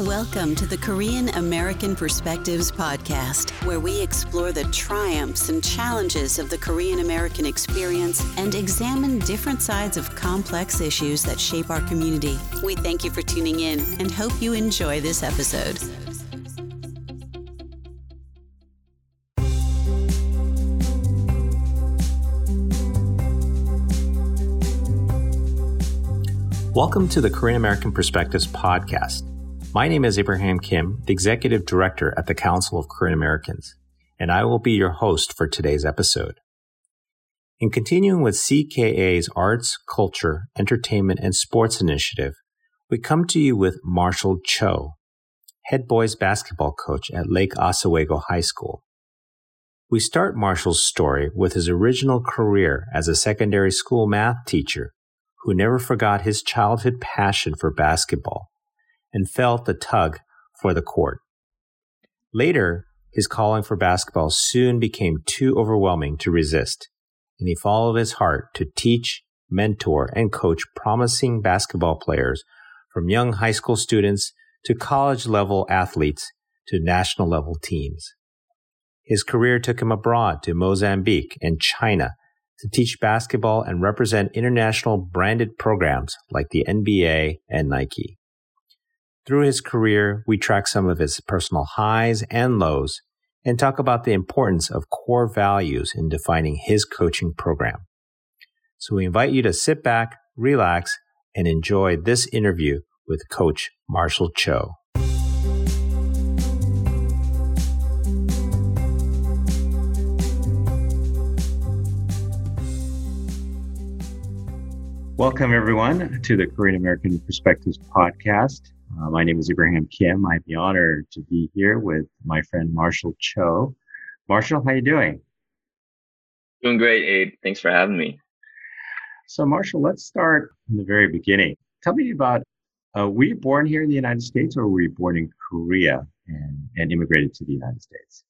Welcome to the Korean American Perspectives Podcast, where we explore the triumphs and challenges of the Korean American experience and examine different sides of complex issues that shape our community. We thank you for tuning in and hope you enjoy this episode. Welcome to the Korean American Perspectives Podcast. My name is Abraham Kim, the Executive Director at the Council of Korean Americans, and I will be your host for today's episode. In continuing with CKA's Arts, Culture, Entertainment, and Sports Initiative, we come to you with Marshall Cho, head boys basketball coach at Lake Oswego High School. We start Marshall's story with his original career as a secondary school math teacher who never forgot his childhood passion for basketball and felt the tug for the court. Later, his calling for basketball soon became too overwhelming to resist, and he followed his heart to teach, mentor, and coach promising basketball players from young high school students to college level athletes to national level teams. His career took him abroad to Mozambique and China to teach basketball and represent international branded programs like the NBA and Nike. Through his career, we track some of his personal highs and lows and talk about the importance of core values in defining his coaching program. So we invite you to sit back, relax, and enjoy this interview with Coach Marshall Cho. Welcome, everyone, to the Korean American Perspectives podcast. Uh, my name is Abraham Kim. I have the honor to be here with my friend Marshall Cho. Marshall, how are you doing? Doing great, Abe. Thanks for having me. So, Marshall, let's start from the very beginning. Tell me about uh, were you born here in the United States or were you born in Korea and, and immigrated to the United States?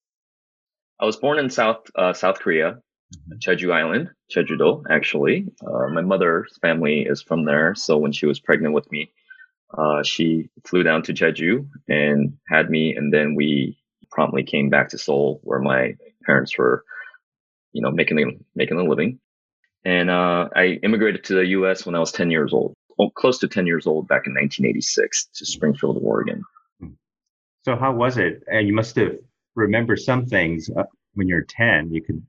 I was born in South uh, South Korea, mm-hmm. Jeju Island, Jeju-do, actually. Uh, my mother's family is from there, so when she was pregnant with me, uh, she flew down to Jeju and had me, and then we promptly came back to Seoul, where my parents were, you know, making a, making a living. And uh, I immigrated to the U.S. when I was 10 years old, well, close to 10 years old, back in 1986 to Springfield, Oregon. So how was it? Uh, you must have remembered some things uh, when you're 10. You could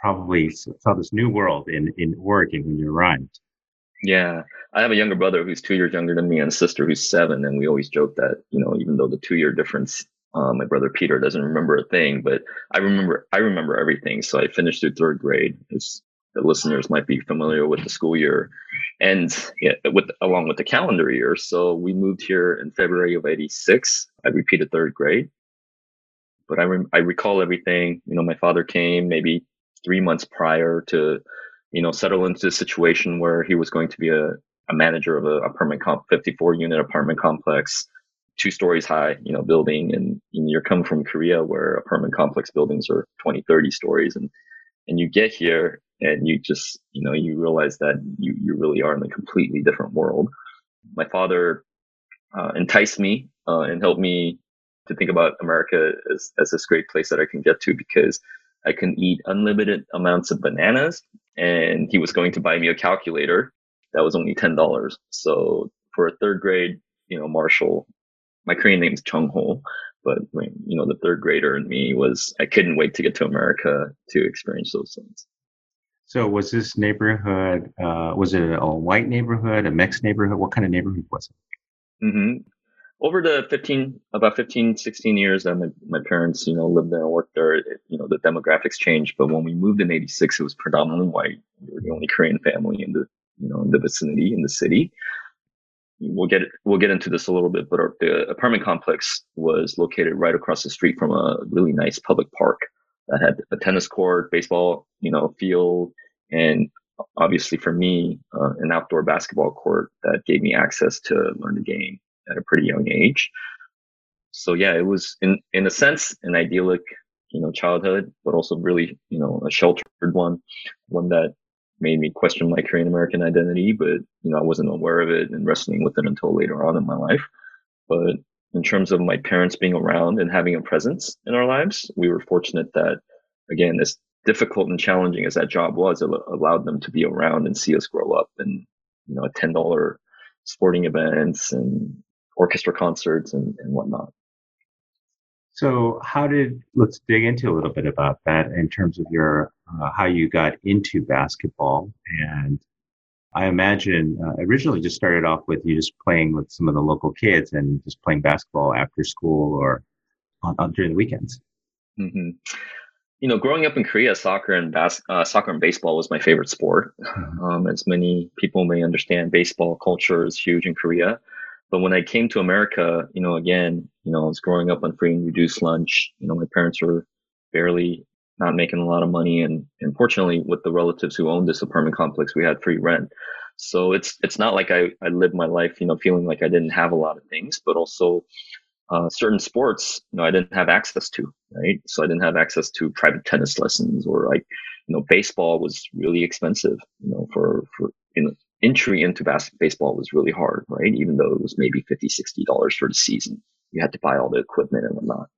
probably saw this new world in in Oregon when you arrived. Yeah, I have a younger brother who's two years younger than me and a sister who's seven. And we always joke that, you know, even though the two year difference, um, my brother Peter doesn't remember a thing, but I remember, I remember everything. So I finished through third grade. As the listeners might be familiar with the school year and yeah, with, along with the calendar year. So we moved here in February of 86. I repeated third grade, but I, re- I recall everything. You know, my father came maybe three months prior to, you know, settle into a situation where he was going to be a, a manager of a apartment comp, 54 unit apartment complex, two stories high, you know, building. And, and you're coming from Korea where apartment complex buildings are 20, 30 stories. And, and you get here and you just, you know, you realize that you, you really are in a completely different world. My father uh, enticed me uh, and helped me to think about America as, as this great place that I can get to because I can eat unlimited amounts of bananas. And he was going to buy me a calculator that was only ten dollars. So for a third grade, you know, Marshall, my Korean name is Chung Ho, but you know, the third grader in me was I couldn't wait to get to America to experience those things. So was this neighborhood? Uh, was it a all white neighborhood, a mixed neighborhood? What kind of neighborhood was it? Mm-hmm. Over the 15, about 15, 16 years that my, my parents, you know, lived there and worked there, it, you know, the demographics changed. But when we moved in 86, it was predominantly white. We were the only Korean family in the you know, in the vicinity in the city. We'll get we'll get into this a little bit, but our, the apartment complex was located right across the street from a really nice public park that had a tennis court, baseball, you know, field, and obviously for me, uh, an outdoor basketball court that gave me access to learn the game at a pretty young age. So yeah, it was in in a sense an idyllic, you know, childhood, but also really, you know, a sheltered one, one that made me question my Korean American identity, but you know, I wasn't aware of it and wrestling with it until later on in my life. But in terms of my parents being around and having a presence in our lives, we were fortunate that, again, as difficult and challenging as that job was, it allowed them to be around and see us grow up and, you know, attend all our sporting events and orchestra concerts and, and whatnot. So, how did let's dig into a little bit about that in terms of your uh, how you got into basketball and I imagine uh, originally just started off with you just playing with some of the local kids and just playing basketball after school or on, on during the weekends. Mm-hmm. You know, growing up in Korea, soccer and bas- uh, soccer and baseball was my favorite sport. Mm-hmm. Um, as many people may understand, baseball culture is huge in Korea. But when I came to America, you know, again, you know, I was growing up on free and reduced lunch. You know, my parents were barely not making a lot of money. And unfortunately, with the relatives who owned this apartment complex, we had free rent. So it's it's not like I, I lived my life, you know, feeling like I didn't have a lot of things, but also uh, certain sports, you know, I didn't have access to, right? So I didn't have access to private tennis lessons or like, you know, baseball was really expensive, you know, for, for, you know, entry into bas- baseball was really hard, right? Even though it was maybe 50, 60 dollars for the season, you had to buy all the equipment and whatnot.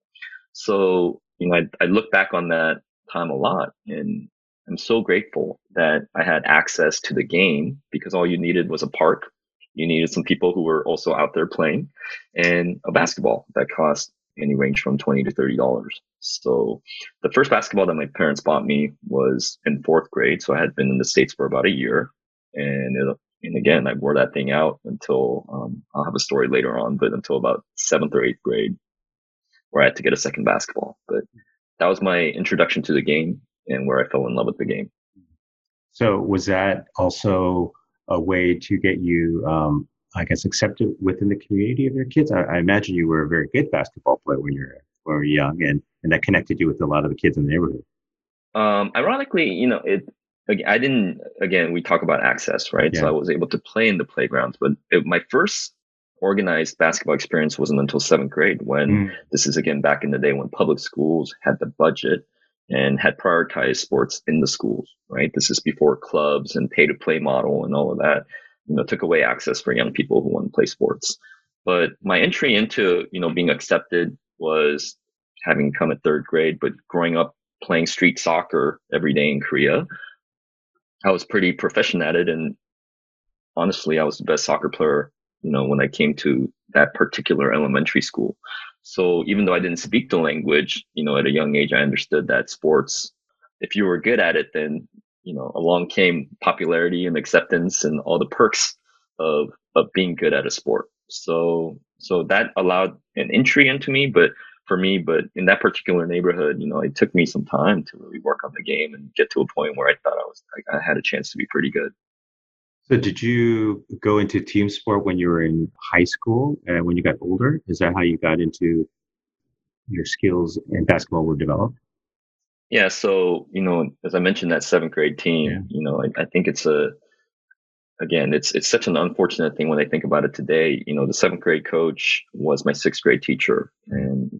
So, you know, I, I look back on that time a lot. And I'm so grateful that I had access to the game because all you needed was a park. You needed some people who were also out there playing and a basketball that cost any range from 20 to $30. So the first basketball that my parents bought me was in fourth grade. So I had been in the States for about a year. And, it, and again, I wore that thing out until, um, I'll have a story later on, but until about seventh or eighth grade where I had to get a second basketball. But that was my introduction to the game and where I fell in love with the game. So was that also a way to get you, um, I guess, accepted within the community of your kids? I, I, imagine you were a very good basketball player when you were when you were young, and and that connected you with a lot of the kids in the neighborhood. Um, ironically, you know, it. I didn't. Again, we talk about access, right? Yeah. So I was able to play in the playgrounds, but it, my first organized basketball experience wasn't until seventh grade when mm. this is again back in the day when public schools had the budget and had prioritized sports in the schools, right? This is before clubs and pay to play model and all of that, you know, took away access for young people who want to play sports. But my entry into, you know, being accepted was having come at third grade, but growing up playing street soccer every day in Korea, I was pretty proficient at it. And honestly, I was the best soccer player you know, when I came to that particular elementary school. So even though I didn't speak the language, you know, at a young age, I understood that sports, if you were good at it, then, you know, along came popularity and acceptance and all the perks of, of being good at a sport. So, so that allowed an entry into me, but for me, but in that particular neighborhood, you know, it took me some time to really work on the game and get to a point where I thought I was, I had a chance to be pretty good. So, did you go into team sport when you were in high school and when you got older? Is that how you got into your skills in basketball were developed? Yeah. So, you know, as I mentioned, that seventh grade team, yeah. you know, I, I, think it's a, again, it's, it's such an unfortunate thing when I think about it today. You know, the seventh grade coach was my sixth grade teacher. And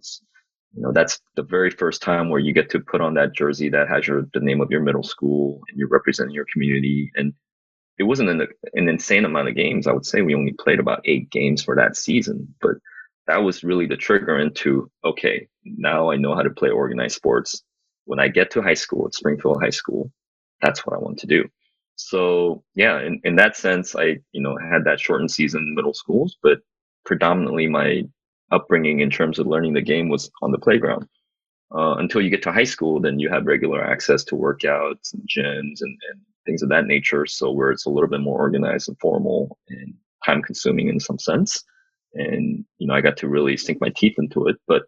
you know, that's the very first time where you get to put on that jersey that has your, the name of your middle school and you're representing your community. And it wasn't an, an insane amount of games. I would say we only played about eight games for that season, but that was really the trigger into, okay, now I know how to play organized sports. When I get to high school at Springfield High School, that's what I want to do. So yeah, in, in that sense, I, you know, had that shortened season in middle schools, but predominantly my upbringing in terms of learning the game was on the playground. Uh, until you get to high school, then you have regular access to workouts and gyms and, and things of that nature. So where it's a little bit more organized and formal and time consuming in some sense. And, you know, I got to really sink my teeth into it. But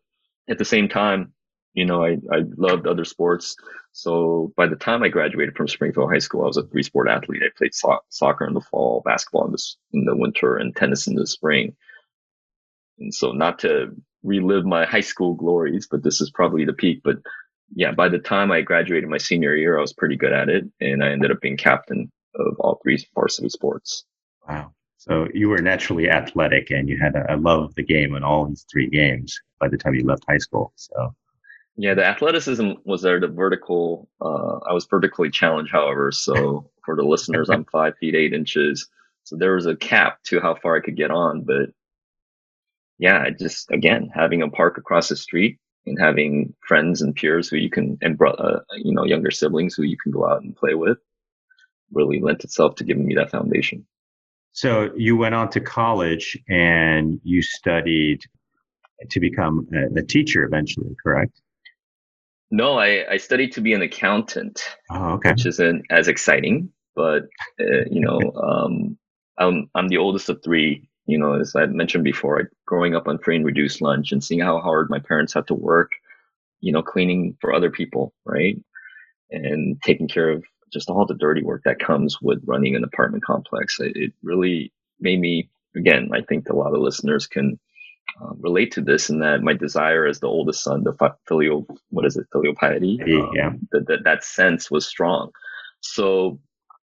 at the same time, you know, I, I loved other sports. So by the time I graduated from Springfield High School, I was a three sport athlete. I played so- soccer in the fall, basketball in the, in the winter, and tennis in the spring. And so not to relive my high school glories, but this is probably the peak. But yeah, by the time I graduated my senior year, I was pretty good at it, and I ended up being captain of all three varsity sports. Wow! So you were naturally athletic, and you had a, a love of the game in all these three games by the time you left high school. So yeah, the athleticism was there. The vertical, uh, I was vertically challenged, however. So for the listeners, I'm five feet eight inches. So there was a cap to how far I could get on, but yeah, I just again having a park across the street and having friends and peers who you can and uh, you know younger siblings who you can go out and play with really lent itself to giving me that foundation. So you went on to college and you studied to become a, a teacher eventually, correct? No, I, I studied to be an accountant, oh, okay. which isn't as exciting. But uh, you know, um, I'm I'm the oldest of three. You know, as I mentioned before, I, growing up on free and reduced lunch and seeing how hard my parents had to work, you know, cleaning for other people, right, and taking care of just all the dirty work that comes with running an apartment complex. It, it really made me, again, I think a lot of listeners can uh, relate to this in that my desire as the oldest son, the filial, what is it, filial piety? Um, yeah. That, that, that sense was strong. So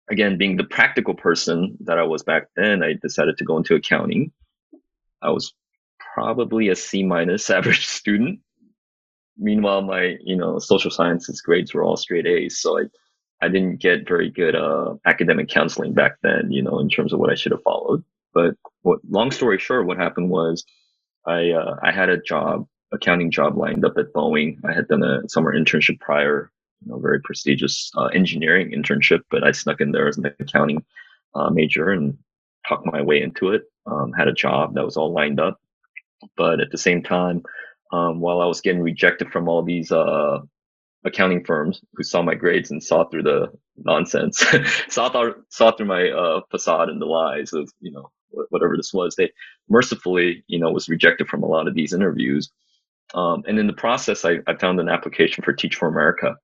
again, being the practical person that I was back then, I decided to go into accounting. I was probably a C minus average student. Meanwhile, my, you know, social sciences grades were all straight A's. So I, I didn't get very good uh, academic counseling back then, you know, in terms of what I should have followed. But what, long story short, what happened was I uh, I had a job, accounting job lined up at Boeing. I had done a summer internship prior, you know, very prestigious uh, engineering internship, but I snuck in there as an accounting uh, major and talked my way into it. Um, had a job that was all lined up, but at the same time, um, while I was getting rejected from all these uh, accounting firms who saw my grades and saw through the nonsense, saw through, saw through my uh, facade and the lies of you know whatever this was. They mercifully you know was rejected from a lot of these interviews, um, and in the process, I, I found an application for Teach for America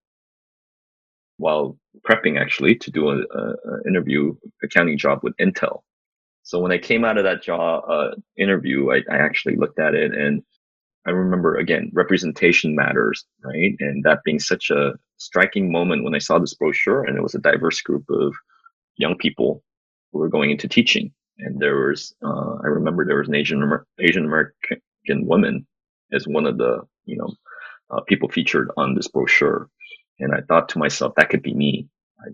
while prepping actually to do an interview accounting job with Intel. So when I came out of that job uh, interview, I, I actually looked at it and I remember again, representation matters, right? And that being such a striking moment when I saw this brochure and it was a diverse group of young people who were going into teaching. And there was, uh, I remember there was an Asian, Asian American woman as one of the, you know, uh, people featured on this brochure. And I thought to myself, that could be me. I,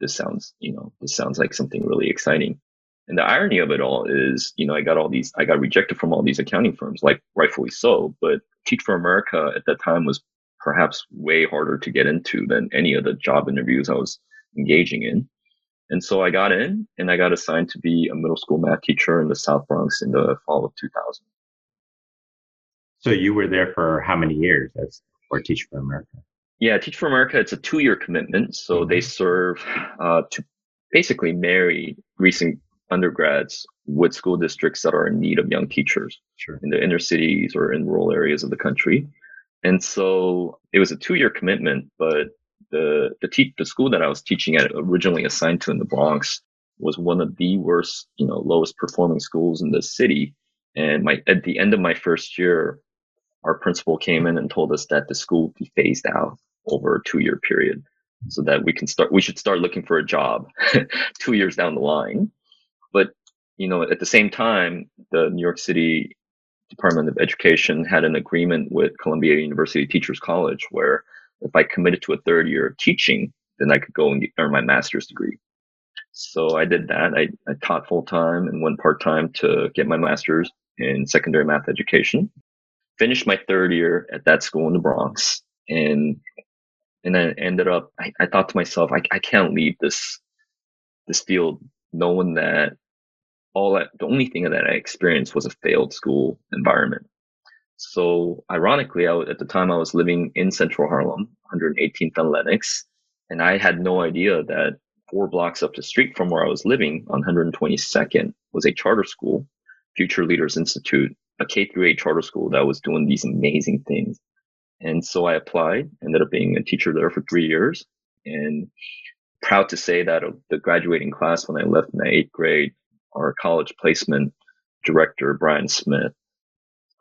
this sounds, you know, this sounds like something really exciting. And the irony of it all is, you know, I got all these, I got rejected from all these accounting firms, like rightfully so. But Teach for America at that time was perhaps way harder to get into than any of the job interviews I was engaging in. And so I got in and I got assigned to be a middle school math teacher in the South Bronx in the fall of 2000. So you were there for how many years as for Teach for America? Yeah, Teach for America, it's a two year commitment. So mm-hmm. they serve uh, to basically marry recent undergrads with school districts that are in need of young teachers sure. in the inner cities or in rural areas of the country. And so it was a two year commitment, but the, the, te- the school that I was teaching at originally assigned to in the Bronx was one of the worst, you know, lowest performing schools in the city. And my, at the end of my first year, our principal came in and told us that the school would be phased out over a two year period so that we can start, we should start looking for a job two years down the line. But, you know, at the same time, the New York City Department of Education had an agreement with Columbia University Teachers College where if I committed to a third year of teaching, then I could go and earn my master's degree. So I did that. I, I taught full time and went part time to get my master's in secondary math education. Finished my third year at that school in the Bronx and and I ended up I, I thought to myself, I, I can't leave this this field knowing that all that, the only thing that I experienced was a failed school environment. So ironically, I, at the time I was living in central Harlem, 118th and Lenox, and I had no idea that four blocks up the street from where I was living on 122nd was a charter school, Future Leaders Institute, a K through 8 charter school that was doing these amazing things. And so I applied, ended up being a teacher there for three years and proud to say that uh, the graduating class when I left in eighth grade, our college placement director, Brian Smith,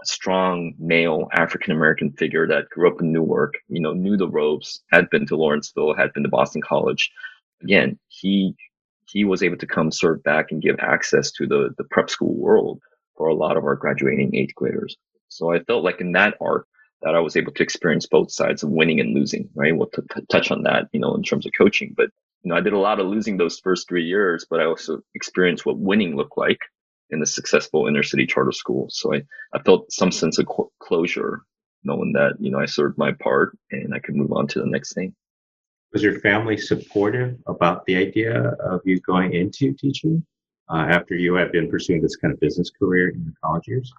strong male African American figure that grew up in Newark, you know, knew the ropes, had been to Lawrenceville, had been to Boston College. Again, he he was able to come serve back and give access to the the prep school world for a lot of our graduating eighth graders. So I felt like in that arc that I was able to experience both sides of winning and losing, right? We'll t- t- touch on that, you know, in terms of coaching, but you know, I did a lot of losing those first three years, but I also experienced what winning looked like in a successful inner city charter school. So I, I felt some sense of closure knowing that, you know, I served my part and I could move on to the next thing. Was your family supportive about the idea of you going into teaching uh, after you had been pursuing this kind of business career in the college years?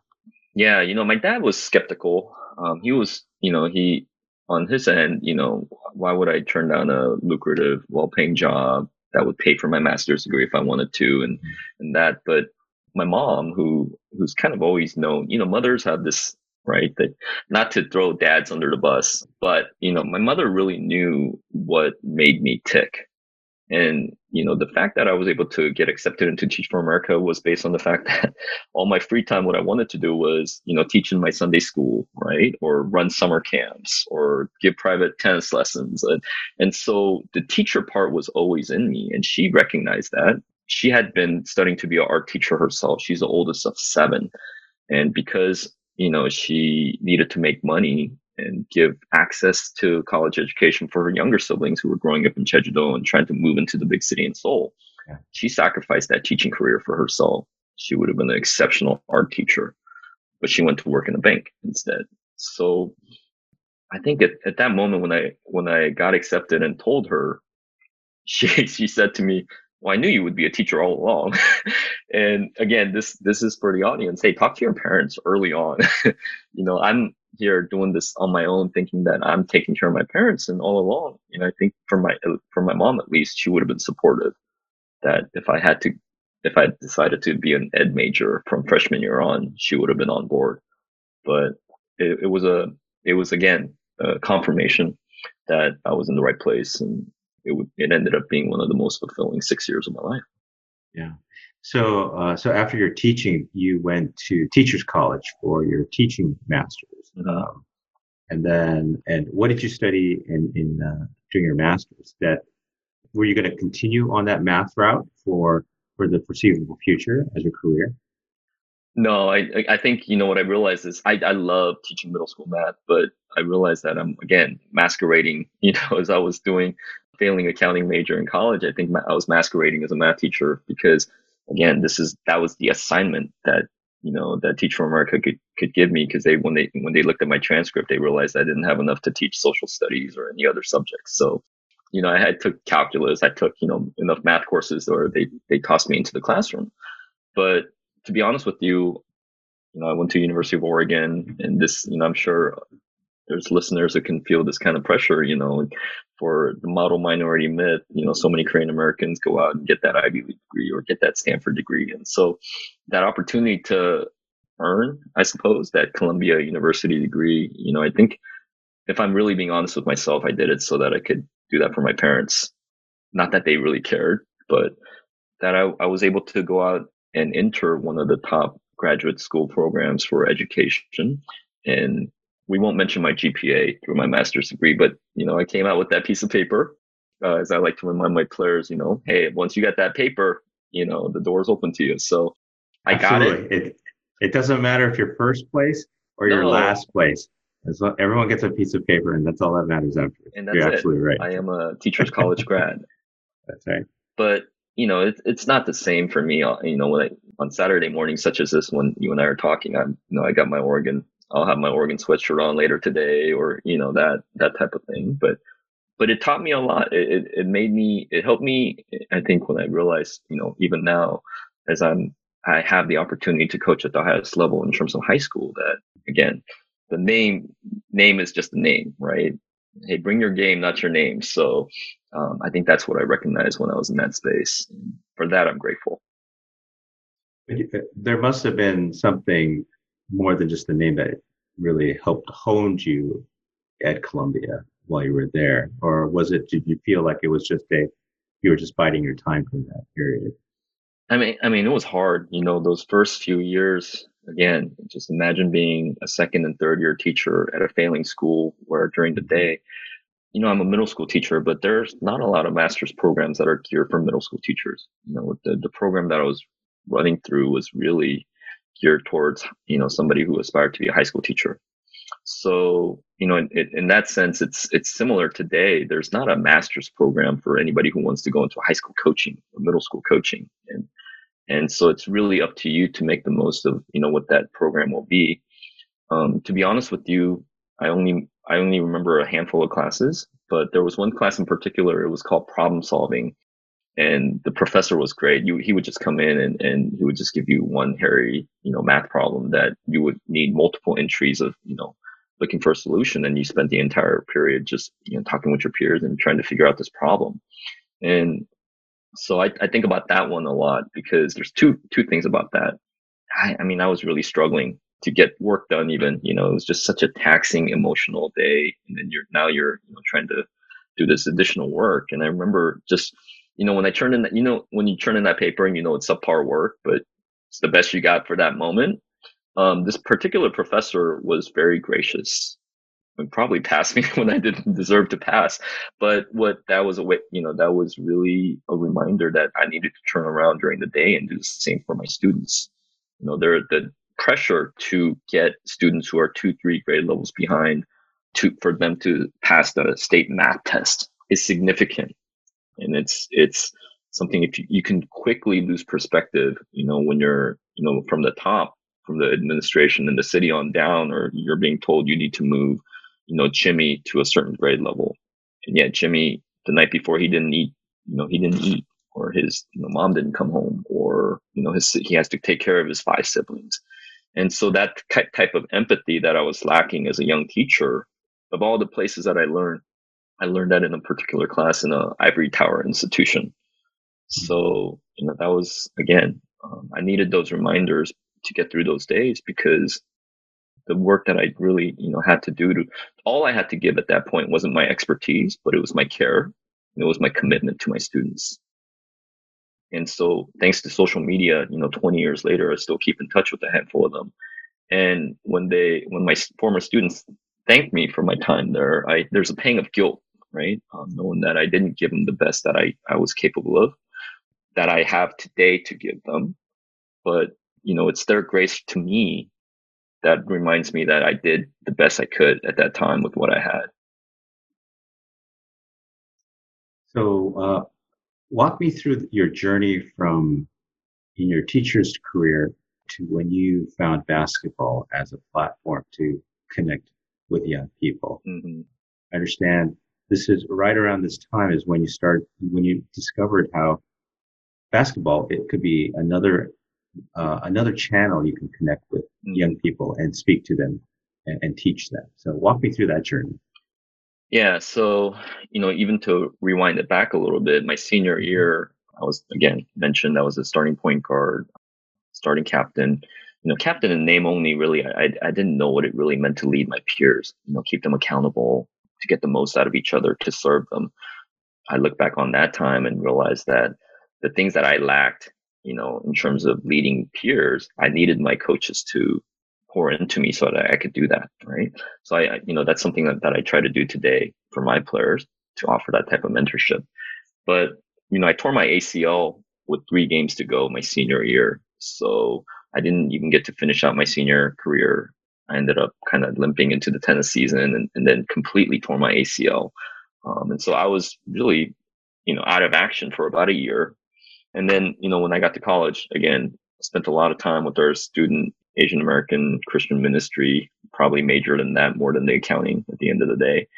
Yeah, you know, my dad was skeptical. Um, he was, you know, he, on his end, you know, why would I turn down a lucrative, well paying job that would pay for my master's degree if I wanted to and, and that. But my mom, who, who's kind of always known, you know, mothers have this right? That not to throw dads under the bus, but you know, my mother really knew what made me tick. And, you know, the fact that I was able to get accepted into Teach for America was based on the fact that all my free time, what I wanted to do was, you know, teach in my Sunday school, right? Or run summer camps or give private tennis lessons. And, and so the teacher part was always in me. And she recognized that. She had been studying to be an art teacher herself. She's the oldest of seven. And because you know, she needed to make money and give access to college education for her younger siblings who were growing up in Jeju-do and trying to move into the big city in Seoul. Yeah. She sacrificed that teaching career for herself. She would have been an exceptional art teacher, but she went to work in a bank instead. So I think at, at that moment when I when I got accepted and told her, she she said to me, well, I knew you would be a teacher all along. and again, this this is for the audience. Hey, talk to your parents early on. you know, I'm here doing this on my own, thinking that I'm taking care of my parents, and all along, you know, I think for my for my mom at least, she would have been supportive. That if I had to, if I decided to be an ed major from freshman year on, she would have been on board. But it, it was a, it was again a confirmation that I was in the right place and it it ended up being one of the most fulfilling six years of my life. Yeah. So, uh, so after your teaching, you went to teachers college for your teaching masters. Mm-hmm. Um, and then, and what did you study in, in, uh, doing your masters that were you going to continue on that math route for, for the foreseeable future as a career? No, I I think you know what I realized is I I love teaching middle school math, but I realized that I'm again masquerading. You know, as I was doing failing accounting major in college, I think I was masquerading as a math teacher because again, this is that was the assignment that you know that Teach for America could could give me because they when they when they looked at my transcript, they realized I didn't have enough to teach social studies or any other subjects. So, you know, I had took calculus, I took you know enough math courses, or they they tossed me into the classroom. But to be honest with you, you know, I went to University of Oregon, and this, you know, I'm sure there's listeners that can feel this kind of pressure, you know, for the model minority myth. You know, so many Korean Americans go out and get that Ivy League degree or get that Stanford degree, and so that opportunity to earn, I suppose, that Columbia University degree, you know, I think if I'm really being honest with myself, I did it so that I could do that for my parents. Not that they really cared, but that I, I was able to go out and enter one of the top graduate school programs for education. And we won't mention my GPA through my master's degree, but you know, I came out with that piece of paper. Uh, as I like to remind my players, you know, hey, once you got that paper, you know, the door's open to you. So I Absolutely. got it. it. It doesn't matter if you're first place or no. you're last place. Well, everyone gets a piece of paper, and that's all that matters after. And that's You're it. absolutely right. I am a teacher's college grad. That's right. But you know, it's it's not the same for me. Uh, you know, when I, on Saturday mornings such as this, when you and I are talking, I'm, you know, I got my Oregon. I'll have my Oregon sweatshirt on later today, or you know that that type of thing. But but it taught me a lot. It, it, it made me. It helped me. I think when I realized, you know, even now, as I'm, I have the opportunity to coach at the highest level in terms of high school. That again, the name name is just a name, right? Hey, bring your game, not your name. So um, I think that's what I recognized when I was in that space. For that, I'm grateful. There must have been something more than just the name that really helped hone you at Columbia while you were there, or was it? Did you feel like it was just a you were just biding your time from that period? I mean, I mean, it was hard. You know, those first few years. Again, just imagine being a second and third year teacher at a failing school where during the mm-hmm. day you know, I'm a middle school teacher, but there's not a lot of master's programs that are geared for middle school teachers. You know, the, the program that I was running through was really geared towards, you know, somebody who aspired to be a high school teacher. So, you know, in, in that sense, it's, it's similar today. There's not a master's program for anybody who wants to go into high school coaching or middle school coaching. And, And so it's really up to you to make the most of, you know, what that program will be. Um, to be honest with you, I only, I only remember a handful of classes, but there was one class in particular. It was called problem solving. And the professor was great. You, he would just come in and, and he would just give you one hairy, you know, math problem that you would need multiple entries of, you know, looking for a solution. And you spent the entire period just, you know, talking with your peers and trying to figure out this problem. And so I, I think about that one a lot because there's two two things about that. I, I mean, I was really struggling to get work done. Even you know, it was just such a taxing emotional day, and then you're now you're you know trying to do this additional work. And I remember just you know when I turn in that you know when you turn in that paper and you know it's subpar work, but it's the best you got for that moment. Um, this particular professor was very gracious and probably passed me when I didn't deserve to pass. But what that was a way, you know, that was really a reminder that I needed to turn around during the day and do the same for my students. You know, there the pressure to get students who are two, three grade levels behind to for them to pass the state math test is significant. And it's it's something if you, you can quickly lose perspective, you know, when you're, you know, from the top, from the administration and the city on down, or you're being told you need to move you know, Jimmy to a certain grade level. And yet Jimmy, the night before he didn't eat, you know, he didn't eat or his you know, mom didn't come home or, you know, his, he has to take care of his five siblings. And so that type of empathy that I was lacking as a young teacher of all the places that I learned, I learned that in a particular class in a ivory tower institution. So, you know, that was again, um, I needed those reminders to get through those days because the work that I really, you know, had to do to all I had to give at that point wasn't my expertise, but it was my care. It was my commitment to my students. And so thanks to social media, you know, 20 years later, I still keep in touch with a handful of them. And when they, when my former students thank me for my time there, I, there's a pang of guilt, right? Um, knowing that I didn't give them the best that I, I was capable of, that I have today to give them. But, you know, it's their grace to me that reminds me that I did the best I could at that time with what I had. So, uh, walk me through your journey from in your teacher's career to when you found basketball as a platform to connect with young people. Mm-hmm. I understand this is right around this time is when you start when you discovered how basketball it could be another uh, another channel you can connect with mm-hmm. young people and speak to them and, and teach them. So walk me through that journey. Yeah. So, you know, even to rewind it back a little bit, my senior year, I was again mentioned I was a starting point guard, starting captain. You know, captain in name only. Really, I I didn't know what it really meant to lead my peers. You know, keep them accountable, to get the most out of each other, to serve them. I look back on that time and realize that the things that I lacked you know, in terms of leading peers, I needed my coaches to pour into me so that I could do that. Right. So I, you know, that's something that, that I try to do today for my players to offer that type of mentorship. But, you know, I tore my ACL with three games to go my senior year. So I didn't even get to finish out my senior career. I ended up kind of limping into the tennis season and, and then completely tore my ACL. Um, and so I was really, you know, out of action for about a year and then, you know, when I got to college, again, spent a lot of time with our student Asian American Christian ministry, probably majored in that more than the accounting at the end of the day.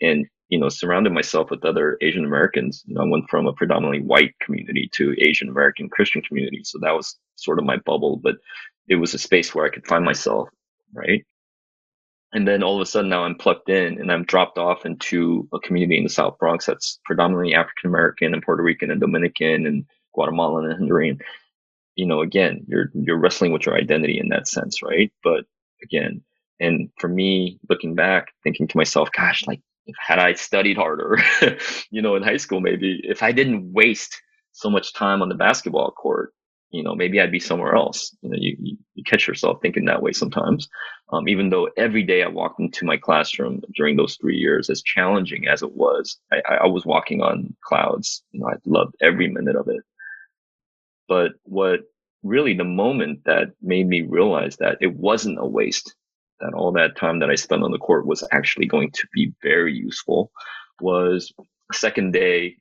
And, you know, surrounded myself with other Asian Americans. You know, I went from a predominantly white community to Asian American Christian community. So that was sort of my bubble, but it was a space where I could find myself, right? And then all of a sudden now I'm plugged in and I'm dropped off into a community in the South Bronx that's predominantly African American and Puerto Rican and Dominican and Guatemalan and Honduran, you know, again, you're you're wrestling with your identity in that sense, right? But again, and for me, looking back, thinking to myself, gosh, like had I studied harder, you know, in high school, maybe if I didn't waste so much time on the basketball court, you know, maybe I'd be somewhere else. You know, you, you, catch yourself thinking that way sometimes. Um, even though every day I walked into my classroom during those three years, as challenging as it was, I, I was walking on clouds. You know, I loved every minute of it. But what really the moment that made me realize that it wasn't a waste, that all that time that I spent on the court was actually going to be very useful was second day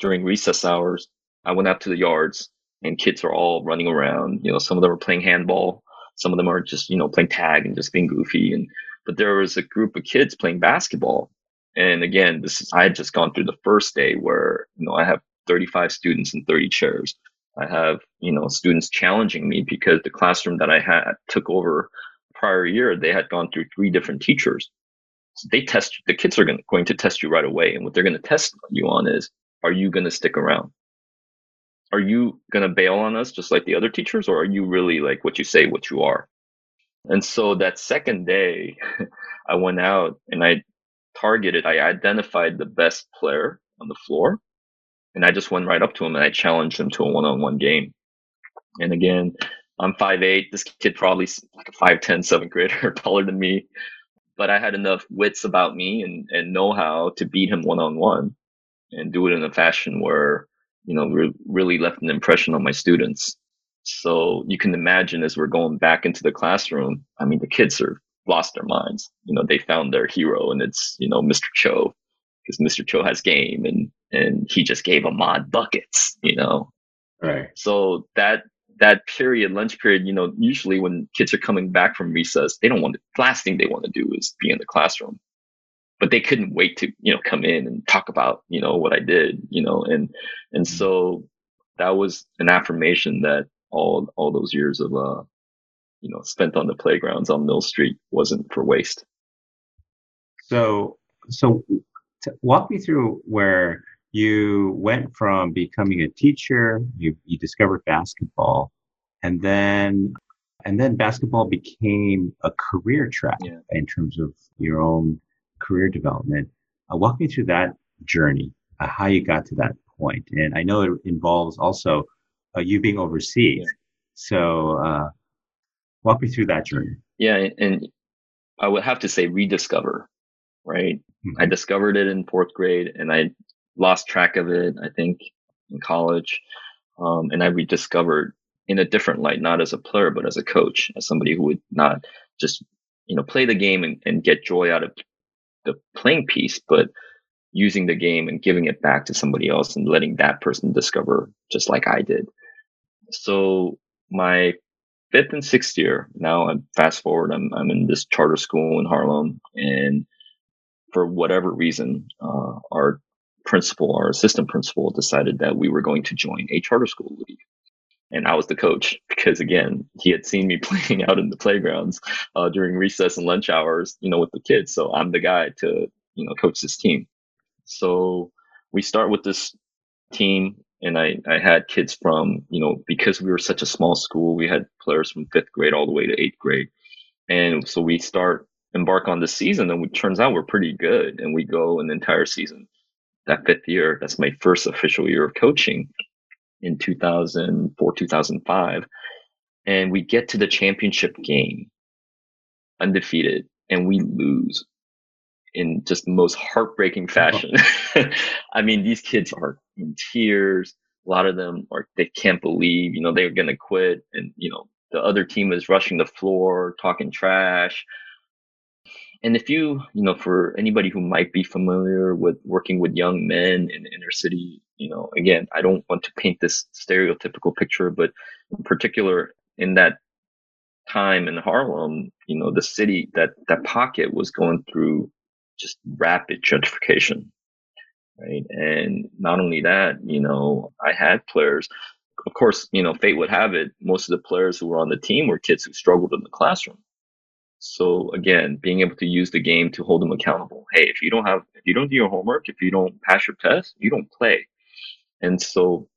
during recess hours. I went out to the yards and kids are all running around. You know, some of them are playing handball, some of them are just you know playing tag and just being goofy. And but there was a group of kids playing basketball. And again, this is I had just gone through the first day where you know I have 35 students and 30 chairs. I have you know students challenging me because the classroom that I had took over prior year they had gone through three different teachers. So they test the kids are going, going to test you right away, and what they're going to test you on is are you going to stick around? Are you going to bail on us just like the other teachers, or are you really like what you say, what you are? And so that second day, I went out and I targeted, I identified the best player on the floor. And I just went right up to him and I challenged him to a one on one game. And again, I'm 5'8. This kid probably like a 5'10, seventh grader, taller than me. But I had enough wits about me and, and know how to beat him one on one and do it in a fashion where, you know, re- really left an impression on my students. So you can imagine as we're going back into the classroom, I mean, the kids are lost their minds. You know, they found their hero and it's, you know, Mr. Cho because Mr. Cho has game and, and he just gave Ahmad buckets, you know? Right. So that, that period, lunch period, you know, usually when kids are coming back from recess, they don't want to, last thing they want to do is be in the classroom. But they couldn't wait to, you know, come in and talk about, you know, what I did, you know, and, and mm-hmm. so that was an affirmation that all, all those years of, uh, you know, spent on the playgrounds on Mill Street wasn't for waste. So, so walk me through where you went from becoming a teacher, you, you discovered basketball, and then and then basketball became a career track yeah. in terms of your own career development. Uh, walk me through that journey, uh, how you got to that point. And I know it involves also uh, you being overseas. Yeah. So uh, walk me through that journey. Yeah, and I would have to say rediscover, right? Mm-hmm. I discovered it in fourth grade and I lost track of it, I think, in college. Um, and I rediscovered in a different light, not as a player, but as a coach, as somebody who would not just, you know, play the game and, and get joy out of the playing piece, but using the game and giving it back to somebody else and letting that person discover just like I did. So my fifth and sixth year, now I'm fast forward, I'm, I'm in this charter school in Harlem and for whatever reason, uh, our principal, our assistant principal decided that we were going to join a charter school league. And I was the coach because again, he had seen me playing out in the playgrounds uh, during recess and lunch hours, you know, with the kids. So I'm the guy to, you know, coach this team. So we start with this team and I, I had kids from, you know, because we were such a small school, we had players from fifth grade all the way to eighth grade. And so we start embark on the season and it turns out we're pretty good and we go an entire season that fifth year that's my first official year of coaching in 2004 2005 and we get to the championship game undefeated and we lose in just the most heartbreaking fashion. I mean these kids are in tears. A lot of them are they can't believe you know they're going to quit and you know the other team is rushing the floor talking trash. And if you, you know, for anybody who might be familiar with working with young men in inner city, know, again, I don't want to paint this stereotypical picture, but in particular in that time in Harlem, you know, the city, that, that pocket was going through just rapid gentrification. Right. And not only that, you know, I had players, of course, you know, fate would have it. Most of the players who were on the team were kids who struggled in the classroom so again, being able to use the game to hold them accountable. Hey, if you don't have, if you don't do your homework, if you don't pass your test, you don't play. And so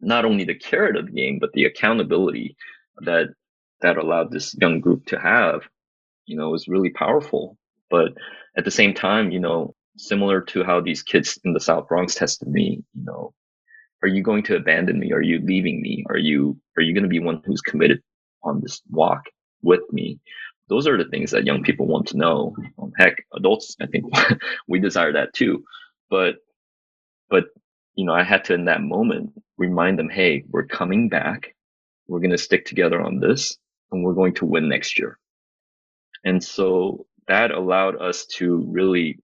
not only the carrot of the game, but the accountability that, that allowed this young group to have, you know, was really powerful. But at the same time, you know, similar to how these kids in the South Bronx tested me, you know, are you going to abandon me? Are you leaving me? Are you, are you going to be one who's committed on this walk with me? those are the things that young people want to know. Um, heck, adults, I think we desire that too. But, but, you know, I had to in that moment remind them, Hey, we're coming back. We're going to stick together on this and we're going to win next year. And so that allowed us to really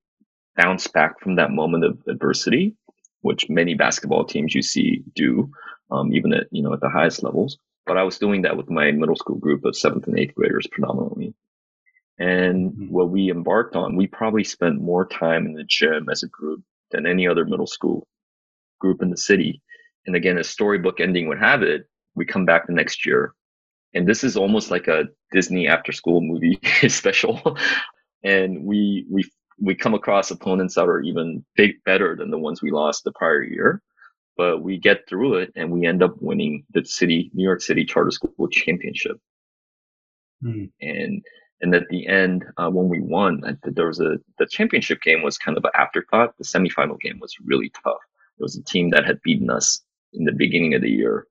bounce back from that moment of adversity, which many basketball teams you see do. um, even at you know at the highest levels. But I was doing that with my middle school group of seventh and eighth graders predominantly. And mm-hmm. what we embarked on, we probably spent more time in the gym as a group than any other middle school group in the city. And again, as storybook ending would have it, we come back the next year. And this is almost like a Disney after school movie special. and we we we come across opponents that are even big better than the ones we lost the prior year but we get through it and we end up winning the city, New York City Charter School Championship. Mm. And and at the end, uh, when we won, there was a the championship game was kind of an afterthought. The semifinal game was really tough. It was a team that had beaten us in the beginning of the year,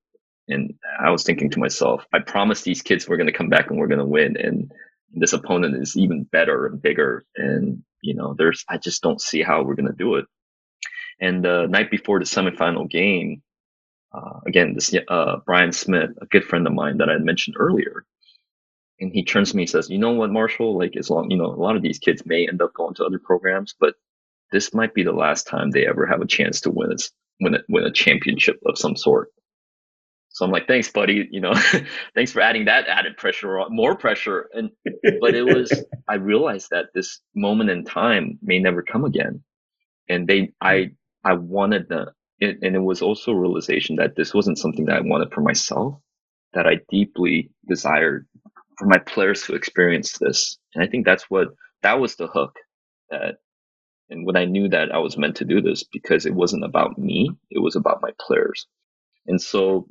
and I was thinking to myself, I promised these kids we're going to come back and we're going to win, and this opponent is even better and bigger, and you know, there's I just don't see how we're going to do it. And the night before the semifinal game, uh, again, this uh, Brian Smith, a good friend of mine that I mentioned earlier, and he turns to me and says, "You know what, Marshall? Like, as long you know, a lot of these kids may end up going to other programs, but this might be the last time they ever have a chance to win a win a, win a championship of some sort." So I'm like, "Thanks, buddy. You know, thanks for adding that added pressure, more pressure." And but it was, I realized that this moment in time may never come again, and they, I I wanted the, it, and it was also a realization that this wasn't something that I wanted for myself, that I deeply desired for my players to experience this. And I think that's what, that was the hook that, and when I knew that I was meant to do this because it wasn't about me, it was about my players. And so,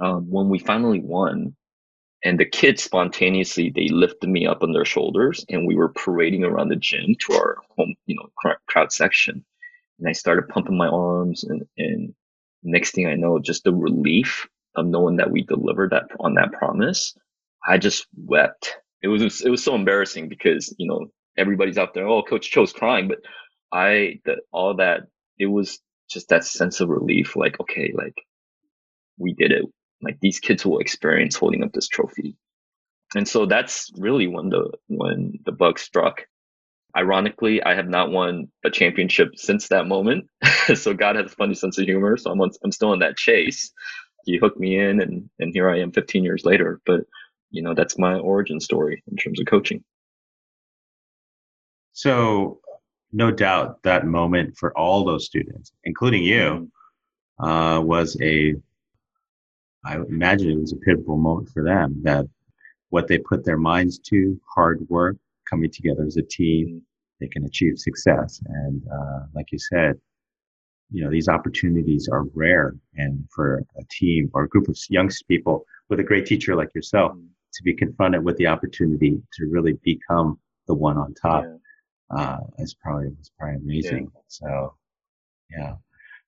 um, when we finally won, and the kids spontaneously they lifted me up on their shoulders and we were parading around the gym to our home you know crowd section and I started pumping my arms and, and next thing I know, just the relief of knowing that we delivered that on that promise, I just wept. It was, it was so embarrassing because, you know, everybody's out there. Oh, coach Cho's crying, but I, that all that, it was just that sense of relief. Like, okay, like we did it. Like these kids will experience holding up this trophy. And so that's really when the, when the bug struck Ironically, I have not won a championship since that moment. so God has a funny sense of humor. So I'm on, I'm still in that chase. He hooked me in, and and here I am, 15 years later. But you know, that's my origin story in terms of coaching. So, no doubt that moment for all those students, including you, mm-hmm. uh, was a. I imagine it was a pivotal moment for them. That what they put their minds to, hard work, coming together as a team, they can achieve success. And uh, like you said, you know, these opportunities are rare. And for a team or a group of young people with a great teacher like yourself mm-hmm. to be confronted with the opportunity to really become the one on top yeah. Uh, is probably was probably amazing. Yeah. So, yeah.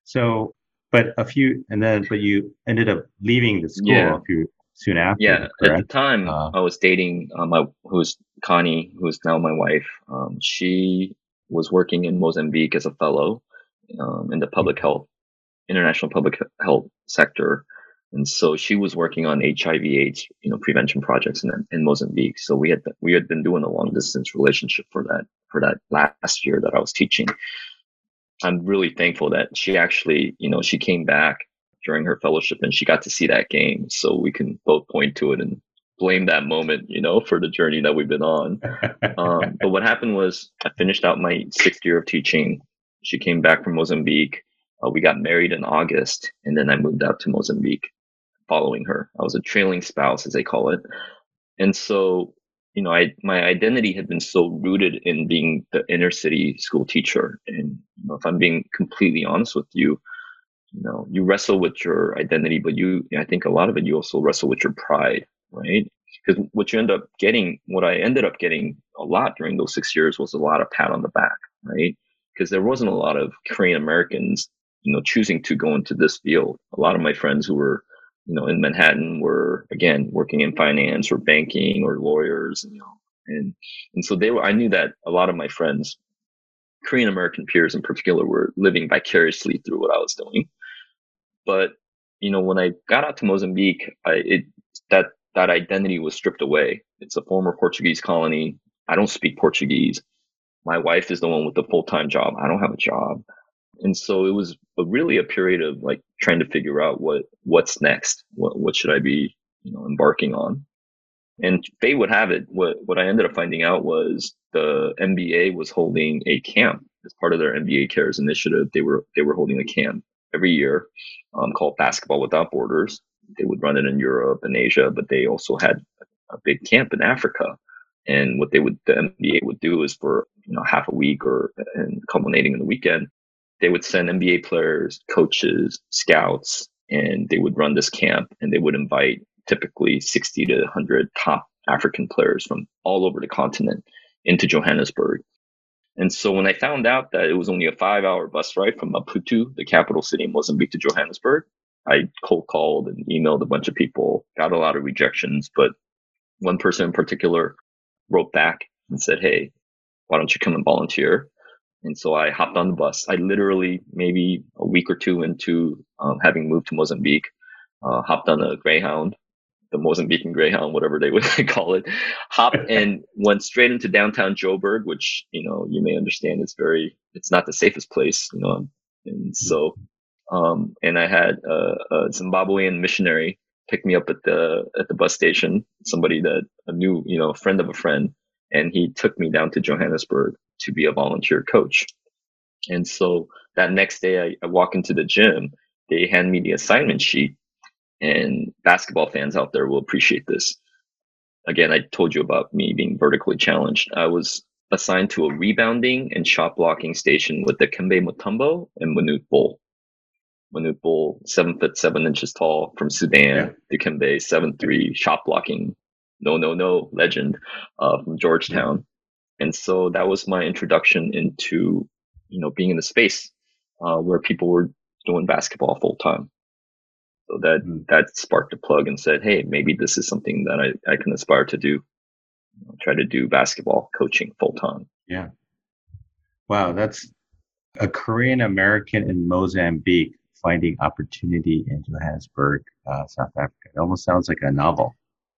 So, but a few, and then, but you ended up leaving the school yeah. a few soon after. Yeah, correct? at the time uh, I was dating uh, my who's Connie, who's now my wife. Um, she was working in Mozambique as a fellow um, in the public health, international public health sector, and so she was working on HIV/AIDS, you know, prevention projects in in Mozambique. So we had we had been doing a long distance relationship for that for that last year that I was teaching. I'm really thankful that she actually, you know, she came back during her fellowship and she got to see that game. So we can both point to it and blame that moment, you know, for the journey that we've been on. um, but what happened was I finished out my sixth year of teaching. She came back from Mozambique. Uh, we got married in August and then I moved out to Mozambique following her. I was a trailing spouse, as they call it. And so, you know, I, my identity had been so rooted in being the inner city school teacher. And, you know, if I'm being completely honest with you, you know you wrestle with your identity but you i think a lot of it you also wrestle with your pride right because what you end up getting what i ended up getting a lot during those six years was a lot of pat on the back right because there wasn't a lot of korean americans you know choosing to go into this field a lot of my friends who were you know in manhattan were again working in finance or banking or lawyers you know and and so they were i knew that a lot of my friends korean american peers in particular were living vicariously through what i was doing but you know, when I got out to Mozambique, I, it that that identity was stripped away. It's a former Portuguese colony. I don't speak Portuguese. My wife is the one with the full time job. I don't have a job. And so it was a, really a period of like trying to figure out what what's next. What what should I be, you know, embarking on? And fate would have it. What what I ended up finding out was the NBA was holding a camp as part of their NBA Cares initiative. They were they were holding a camp every year um, called Basketball Without Borders. They would run it in Europe and Asia, but they also had a big camp in Africa. And what they would the NBA would do is for you know half a week or and culminating in the weekend, they would send NBA players, coaches, scouts, and they would run this camp and they would invite typically 60 to 100 top African players from all over the continent into Johannesburg. And so when I found out that it was only a five hour bus ride from Maputo, the capital city in Mozambique, to Johannesburg, I cold called and emailed a bunch of people, got a lot of rejections, but one person in particular wrote back and said, Hey, why don't you come and volunteer? And so I hopped on the bus. I literally, maybe a week or two into um, having moved to Mozambique, uh, hopped on a Greyhound the Mozambican Greyhound, whatever they would call it, hopped and went straight into downtown Joburg, which, you know, you may understand is very, it's not the safest place, you know, and so, um, and I had a, a Zimbabwean missionary pick me up at the, at the bus station, somebody that a new, you know, friend of a friend, and he took me down to Johannesburg to be a volunteer coach. And so that next day I, I walk into the gym, they hand me the assignment sheet and basketball fans out there will appreciate this. Again, I told you about me being vertically challenged. I was assigned to a rebounding and shot blocking station with Dikembe Mutombo and Manute Bol. Manute Bol, seven foot seven inches tall from Sudan. Yeah. Kembe seven three, shot blocking, no no no legend uh, from Georgetown. And so that was my introduction into you know being in the space uh, where people were doing basketball full time. So that mm-hmm. that sparked a plug and said, "Hey, maybe this is something that I, I can aspire to do. You know, try to do basketball coaching full time." Yeah. Wow, that's a Korean American in Mozambique finding opportunity in Johannesburg, uh, South Africa. It almost sounds like a novel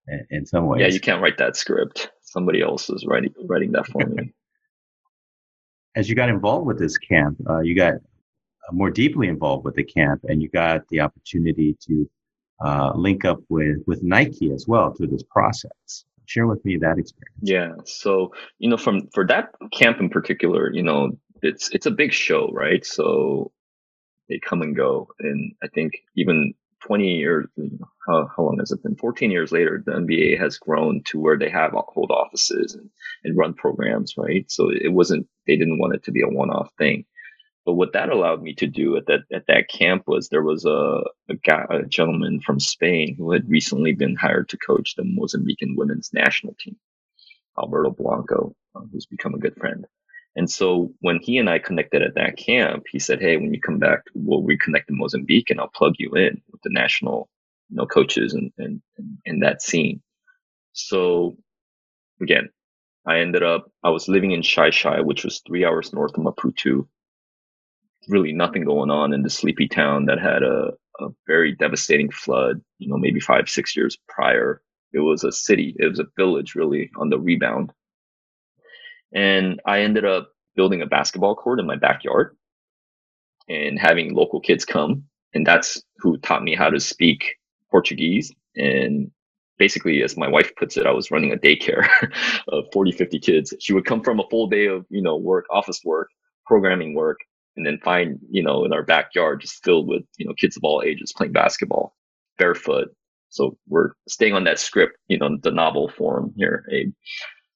in, in, some ways. Yeah, you can't write that script. Somebody else is writing writing that for me. As you got involved with this camp, uh, you got uh, more deeply involved with the camp, and you got the opportunity to uh, link up with with Nike as well through this process. Share with me that experience. Yeah. So you know, from for that camp in particular, you know, it's it's a big show, right? So they come and go, and I think even 20 years, how, how long has it been? 14 years later, the NBA has grown to where they have hold offices and, and run programs, right? So it wasn't, they didn't want it to be a one off thing. But what that allowed me to do at that at that camp was there was a a, guy, a gentleman from Spain who had recently been hired to coach the Mozambican women's national team, Alberto Blanco, uh, who's become a good friend. And so when he and I connected at that camp, he said, "Hey, when you come back, we'll reconnect in Mozambique, and I'll plug you in with the national, you know, coaches and and in that scene." So again, I ended up I was living in Xai Xai, which was three hours north of Maputo, really nothing going on in the sleepy town that had a, a very devastating flood, you know, maybe five, six years prior. It was a city, it was a village really on the rebound. And I ended up building a basketball court in my backyard and having local kids come. And that's who taught me how to speak Portuguese. And basically, as my wife puts it, I was running a daycare of 40, 50 kids. She would come from a full day of, you know, work, office work, programming work, and then find, you know, in our backyard just filled with, you know, kids of all ages playing basketball barefoot. So we're staying on that script, you know, the novel form here, Abe.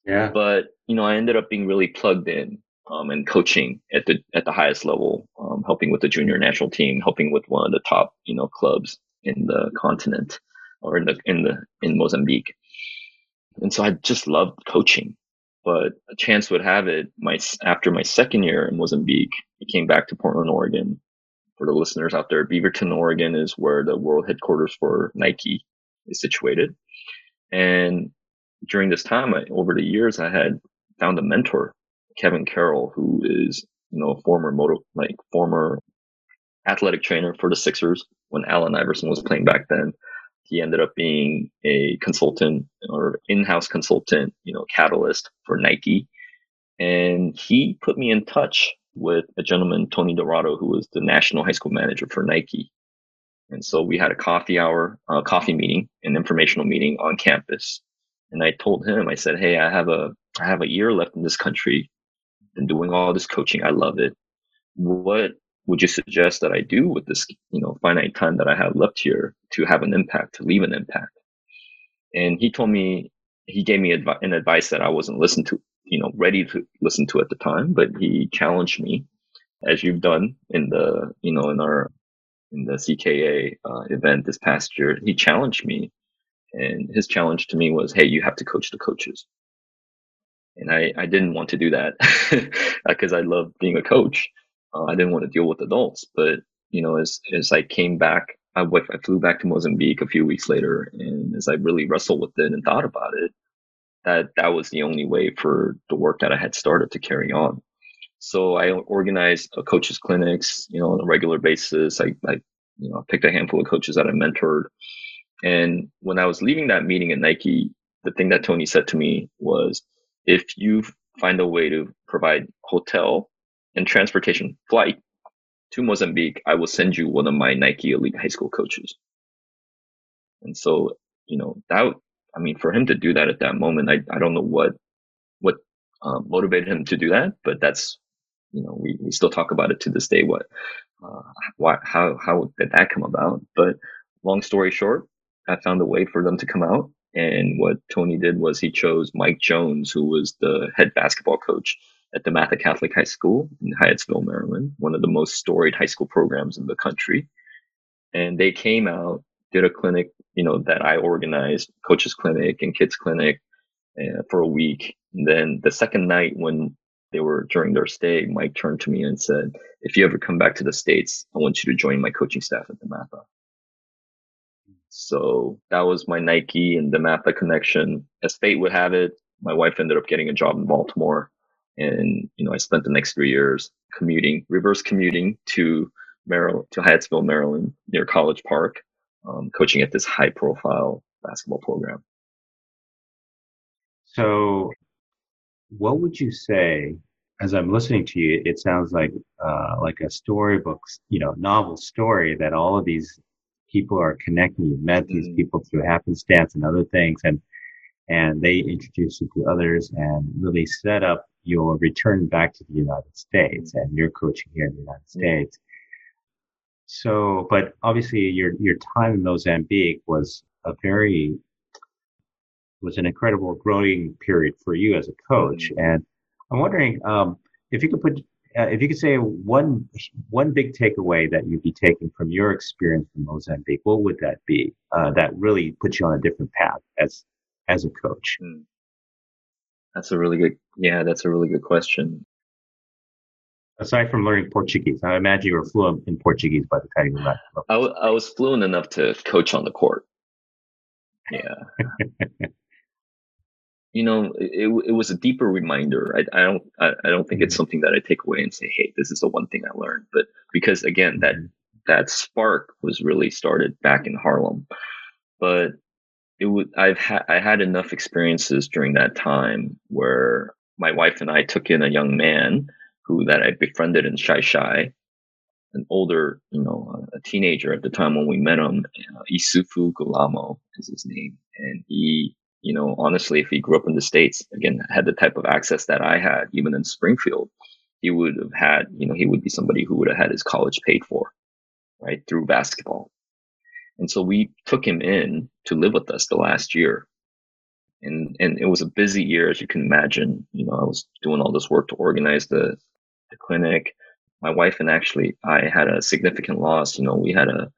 Yeah. But, you know, I ended up being really plugged in um, and coaching at the at the highest level, um, helping with the junior national team, helping with one of the top, you know, clubs in the continent or in the in the in Mozambique. And so I just loved coaching. But a chance would have it, my after my second year in Mozambique, I came back to Portland, Oregon. For the listeners out there, Beaverton, Oregon is where the world headquarters for Nike is situated. And during this time, I, over the years, I had found a mentor, Kevin Carroll, who is, you know, a former motor, like former athletic trainer for the Sixers when Allen Iverson was playing back then. He ended up being a consultant or in-house consultant, you know, catalyst for Nike. And he put me in touch with a gentleman, Tony Dorado, who was the national high school manager for Nike. And so we had a coffee hour, a coffee meeting, an informational meeting on campus. And I told him, I said, Hey, I have a, I have a year left in this country. and doing all this coaching. I love it. What would you suggest that I do with this, you know, finite time that I have left here to have an impact, to leave an impact? And he told me, he gave me advi- an advice that I wasn't listened to, you know, ready to listen to at the time, but he challenged me as you've done in the, you know, in our, in the CKA uh, event this past year. He challenged me and his challenge to me was, Hey, you have to coach the coaches. And I, I didn't want to do that because I love being a coach. Uh, I didn't want to deal with adults, but you know, as, as I came back, I, I flew back to Mozambique a few weeks later. And as I really wrestled with it and thought about it, that that was the only way for the work that I had started to carry on. So I organized a coaches clinics, you know, on a regular basis. I, I, you know, picked a handful of coaches that I mentored. And when I was leaving that meeting at Nike, the thing that Tony said to me was, if you find a way to provide hotel and transportation flight to Mozambique, I will send you one of my Nike elite high school coaches. And so, you know, that, I mean, for him to do that at that moment, I, I don't know what, what um, motivated him to do that, but that's, you know, we, we still talk about it to this day. What, uh, why, how, how did that come about? But long story short, I found a way for them to come out. And what Tony did was he chose Mike Jones, who was the head basketball coach at DeMatha Catholic High School in Hyattsville, Maryland, one of the most storied high school programs in the country. And they came out, did a clinic, you know, that I organized, coaches clinic and kids clinic uh, for a week. And then the second night when they were during their stay, Mike turned to me and said, if you ever come back to the States, I want you to join my coaching staff at DeMatha. So that was my Nike and DeMatha connection. As fate would have it, my wife ended up getting a job in Baltimore. And, you know, I spent the next three years commuting, reverse commuting to Maryland, to Hyattsville, Maryland, near College Park, um, coaching at this high profile basketball program. So what would you say as I'm listening to you, it sounds like uh, like a storybook, you know, novel story that all of these people are connecting. You've met these mm-hmm. people through happenstance and other things, and and they introduce you to others and really set up your return back to the United States and your coaching here in the United States. So, but obviously your, your time in Mozambique was a very, was an incredible growing period for you as a coach. Mm-hmm. And I'm wondering, um, if you could put, uh, if you could say one, one big takeaway that you'd be taking from your experience in Mozambique, what would that be? Uh, that really puts you on a different path as, as a coach. Mm. That's a really good, yeah, that's a really good question. Aside from learning Portuguese, I imagine you were fluent in Portuguese by the time you left. I, w- I was fluent enough to coach on the court. Yeah. you know, it, it was a deeper reminder. I, I don't, I, I, don't think it's mm-hmm. something that I take away and say, Hey, this is the one thing I learned. But because again, that, mm-hmm. that spark was really started back in Harlem. But it would I've had I had enough experiences during that time where my wife and I took in a young man who that I befriended in Xai Xai, an older, you know, a teenager at the time when we met him. Uh, Isufu Gulamo is his name, and he, you know, honestly, if he grew up in the states, again, had the type of access that I had, even in Springfield, he would have had, you know, he would be somebody who would have had his college paid for, right, through basketball. And so we took him in to live with us the last year. And, and it was a busy year, as you can imagine. You know, I was doing all this work to organize the, the clinic. My wife and actually I had a significant loss. You know, we had a,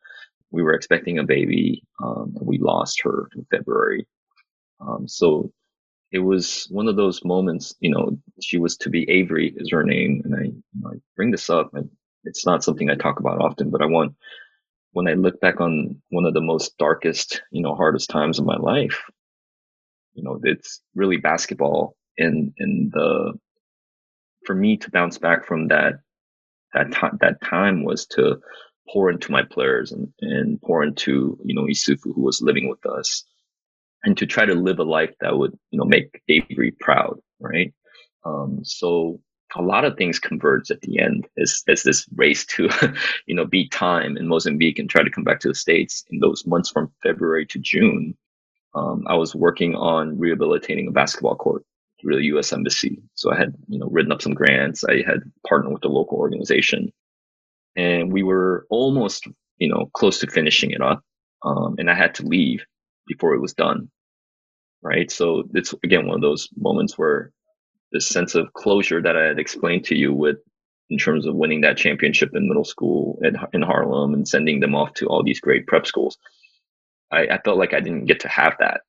we were expecting a baby. Um, we lost her in February. Um, so it was one of those moments, you know, she was to be Avery is her name. And I, you know, I bring this up and it's not something I talk about often, but I want when I look back on one of the most darkest, you know, hardest times of my life, you know, it's really basketball and, and the, for me to bounce back from that, that time, that time was to pour into my players and, and pour into, you know, Isufu who was living with us and to try to live a life that would, you know, make Avery proud. Right. Um, so a lot of things converged at the end as, as this race to, you know, beat time in Mozambique and try to come back to the States in those months from February to June. Um, I was working on rehabilitating a basketball court through the U.S. Embassy. So I had, you know, written up some grants. I had partnered with a local organization and we were almost, you know, close to finishing it up. Um, and I had to leave before it was done. Right. So it's again, one of those moments where this sense of closure that I had explained to you with in terms of winning that championship in middle school at, in Harlem and sending them off to all these great prep schools. I, I felt like I didn't get to have that,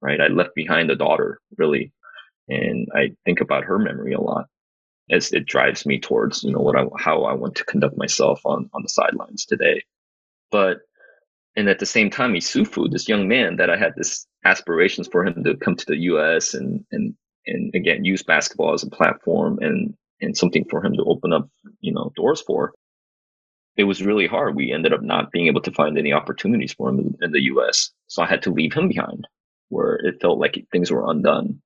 right? I left behind a daughter really. And I think about her memory a lot as it drives me towards, you know, what I, how I want to conduct myself on, on the sidelines today. But, and at the same time, Isufu, this young man that I had this aspirations for him to come to the U.S. and, and and again use basketball as a platform and and something for him to open up you know doors for it was really hard. We ended up not being able to find any opportunities for him in, the us so i had to leave him behind where it felt like things were undone.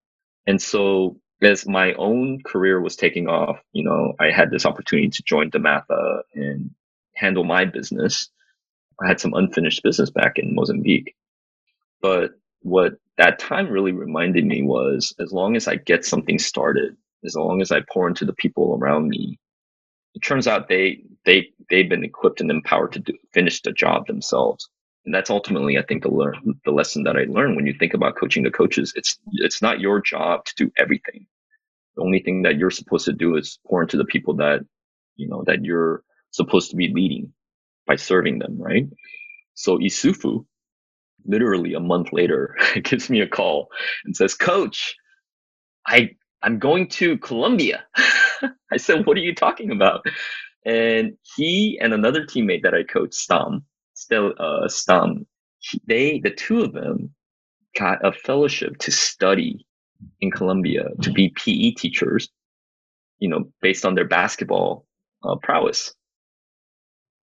And so as my own career was taking off you know i had this opportunity to join dematha and handle my business i had some unfinished business back in mozambique but what that time really reminded me was as long as I get something started, as long as I pour into the people around me, it turns out they they they've been equipped and empowered to do, finish the job themselves. And that's ultimately, I think, the learn the lesson that I learned when you think about coaching the coaches. It's it's not your job to do everything. The only thing that you're supposed to do is pour into the people that you know that you're supposed to be leading by serving them, right? So Isufu, literally a month later, gives me a call and says, Coach, I I'm going to Colombia. I said, What are you talking about? And he and another teammate that I coached, Stam, still uh, Stam, they the two of them got a fellowship to study in Colombia to be PE teachers, you know, based on their basketball uh, prowess.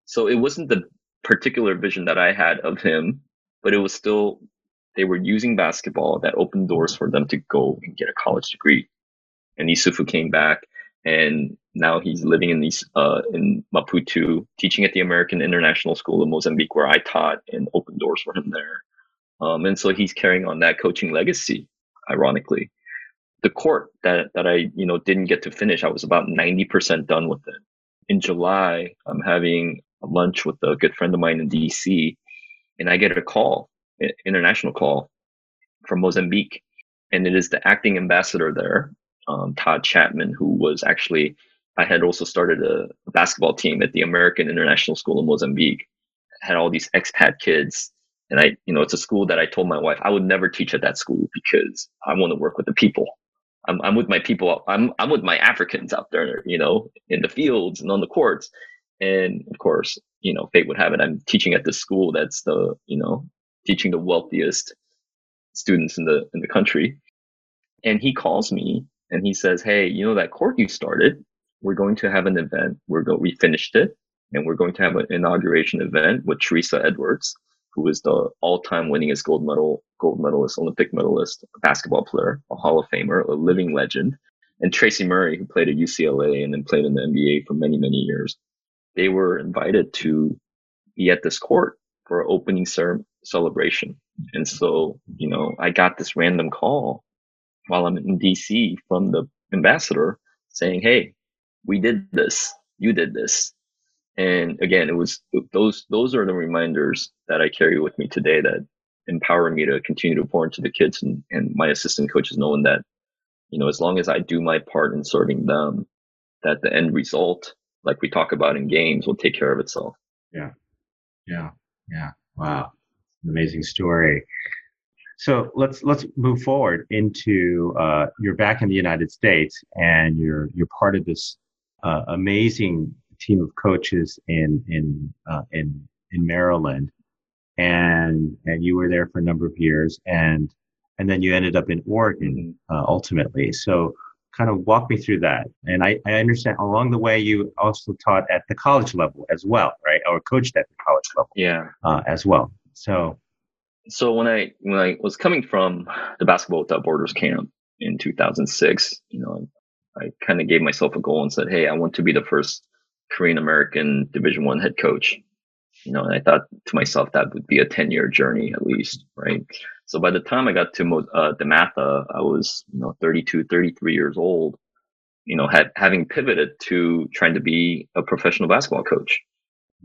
So it wasn't the particular vision that I had of him but it was still they were using basketball that opened doors for them to go and get a college degree. And Isufu came back and now he's living in these uh, in Maputo, teaching at the American International School in Mozambique, where I taught and opened doors for him there. Um, and so he's carrying on that coaching legacy. Ironically, the court that that I you know didn't get to finish, I was about ninety percent done with it. In July, I'm having lunch with a good friend of mine in DC, and I get a call, international call from Mozambique, and it is the acting ambassador there, um, Todd Chapman, who was actually I had also started a, basketball team at the American International School in Mozambique. had all these expat kids, and I, you know, it's a school that I told my wife I would never teach at that school because I want to work with the people. I'm, I'm with my people. I'm, I'm with my Africans out there, you know, in the fields and on the courts. And of course, you know, fate would have it. I'm teaching at the school that's the, you know, teaching the wealthiest students in the in the country. And he calls me and he says, Hey, you know that court you started? We're going to have an event. We're go we finished it and we're going to have an inauguration event with Teresa Edwards, who is the all-time winningest gold medal, gold medalist, Olympic medalist, basketball player, a Hall of Famer, a living legend, and Tracy Murray, who played at UCLA and then played in the NBA for many, many years they were invited to be at this court for opening cer- celebration. And so, you know, I got this random call while I'm in DC from the ambassador saying, Hey, we did this. You did this. And again, it was those, those are the reminders that I carry with me today that empower me to continue to pour into the kids and, and my assistant coaches knowing that, you know, as long as I do my part in serving them, that the end result like we talk about in games will take care of itself. Yeah. Yeah. Yeah. Wow. Amazing story. So let's let's move forward into uh, you're back in the United States and you're you're part of this uh, amazing team of coaches in in uh, in in Maryland, and and you were there for a number of years, and and then you ended up in Oregon mm-hmm. uh, ultimately. So kind of walk me through that. And I, I understand along the way you also taught at the college level as well, right? Or coached at the college level, yeah, uh, as well. So, so when I when I was coming from the Basketball Without Borders camp in 2006, you know, I kind of gave myself a goal and said, Hey, I want to be the first Korean American Division One head coach. You know, and I thought to myself that would be a 10 year journey at least, right? So by the time I got to uh, DeMatha, I was, you know, 32, 33 years old, you know, had, having pivoted to trying to be a professional basketball coach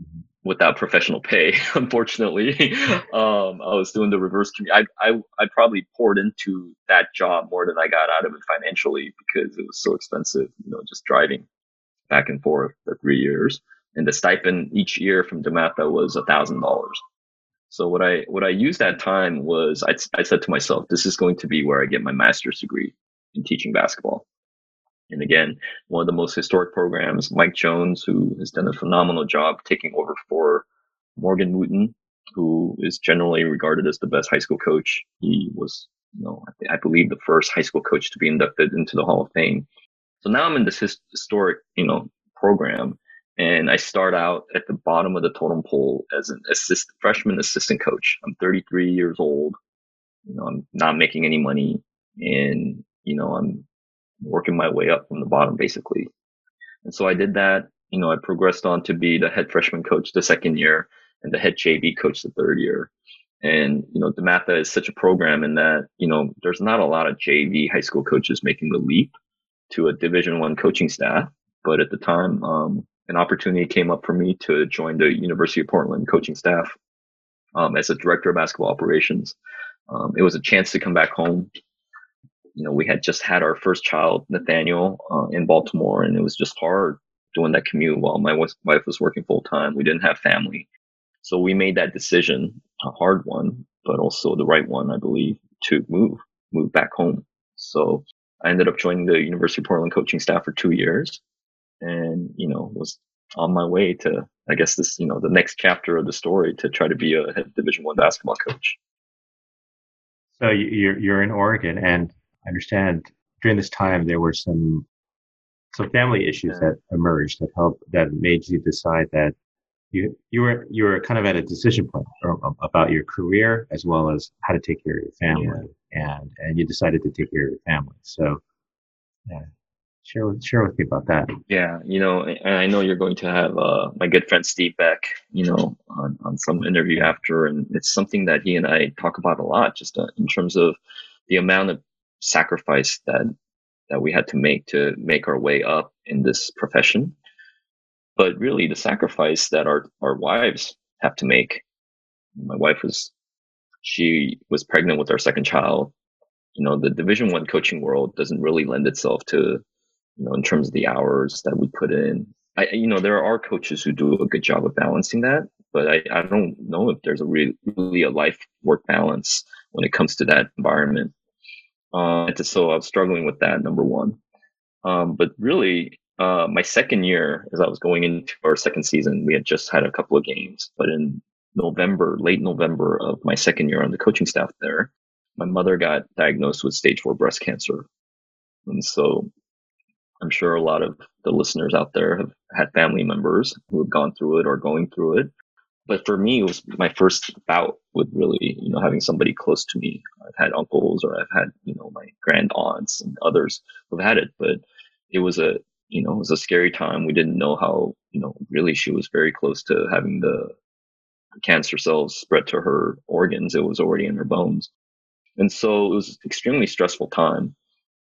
mm-hmm. without professional pay. Unfortunately, um, I was doing the reverse. I, I, I probably poured into that job more than I got out of it financially because it was so expensive, you know, just driving back and forth for three years. And the stipend each year from DeMatha was a thousand dollars. So what I what I used that time was I, I said to myself, this is going to be where I get my master's degree in teaching basketball. And again, one of the most historic programs, Mike Jones, who has done a phenomenal job taking over for Morgan Wootten, who is generally regarded as the best high school coach. He was, you know, I, I believe the first high school coach to be inducted into the Hall of Fame. So now I'm in this historic, you know, program and I start out at the bottom of the totem pole as an assist, freshman assistant coach. I'm 33 years old. You know, I'm not making any money and, you know, I'm working my way up from the bottom basically. And so I did that. You know, I progressed on to be the head freshman coach the second year and the head JV coach the third year. And, you know, DeMatha is such a program in that, you know, there's not a lot of JV high school coaches making the leap to a division one coaching staff. But at the time, um, an opportunity came up for me to join the University of Portland coaching staff um, as a director of basketball operations. Um, it was a chance to come back home. You know, we had just had our first child, Nathaniel, uh, in Baltimore, and it was just hard doing that commute while my wife was working full time. We didn't have family. So we made that decision, a hard one, but also the right one, I believe, to move, move back home. So I ended up joining the University of Portland coaching staff for two years and you know was on my way to I guess this you know the next chapter of the story to try to be a head Division One basketball coach. So you're you're in Oregon, and I understand during this time there were some some family issues yeah. that emerged that helped that made you decide that you you were you were kind of at a decision point about your career as well as how to take care of your family, yeah. and and you decided to take care of your family. So yeah, share with share with me about that. Yeah, you know, and I know you're going to have uh, my good friend Steve Beck, you know, on, on some interview after, and it's something that he and I talk about a lot, just uh, in terms of the amount of sacrifice that that we had to make to make our way up in this profession, but really the sacrifice that our our wives have to make. My wife was she was pregnant with our second child you know the division one coaching world doesn't really lend itself to you know, in terms of the hours that we put in. I, you know, there are coaches who do a good job of balancing that, but I, I don't know if there's a really, really a life work balance when it comes to that environment. Uh, so I was struggling with that, number one. Um, but really, uh, my second year, as I was going into our second season, we had just had a couple of games, but in November, late November of my second year on the coaching staff there, my mother got diagnosed with stage four breast cancer. And so I'm sure a lot of the listeners out there have had family members who have gone through it or going through it. But for me, it was my first bout with really, you know, having somebody close to me. I've had uncles or I've had, you know, my grand aunts and others who've had it, but it was a, you know, it was a scary time. We didn't know how, you know, really she was very close to having the cancer cells spread to her organs. It was already in her bones. And so it was extremely stressful time.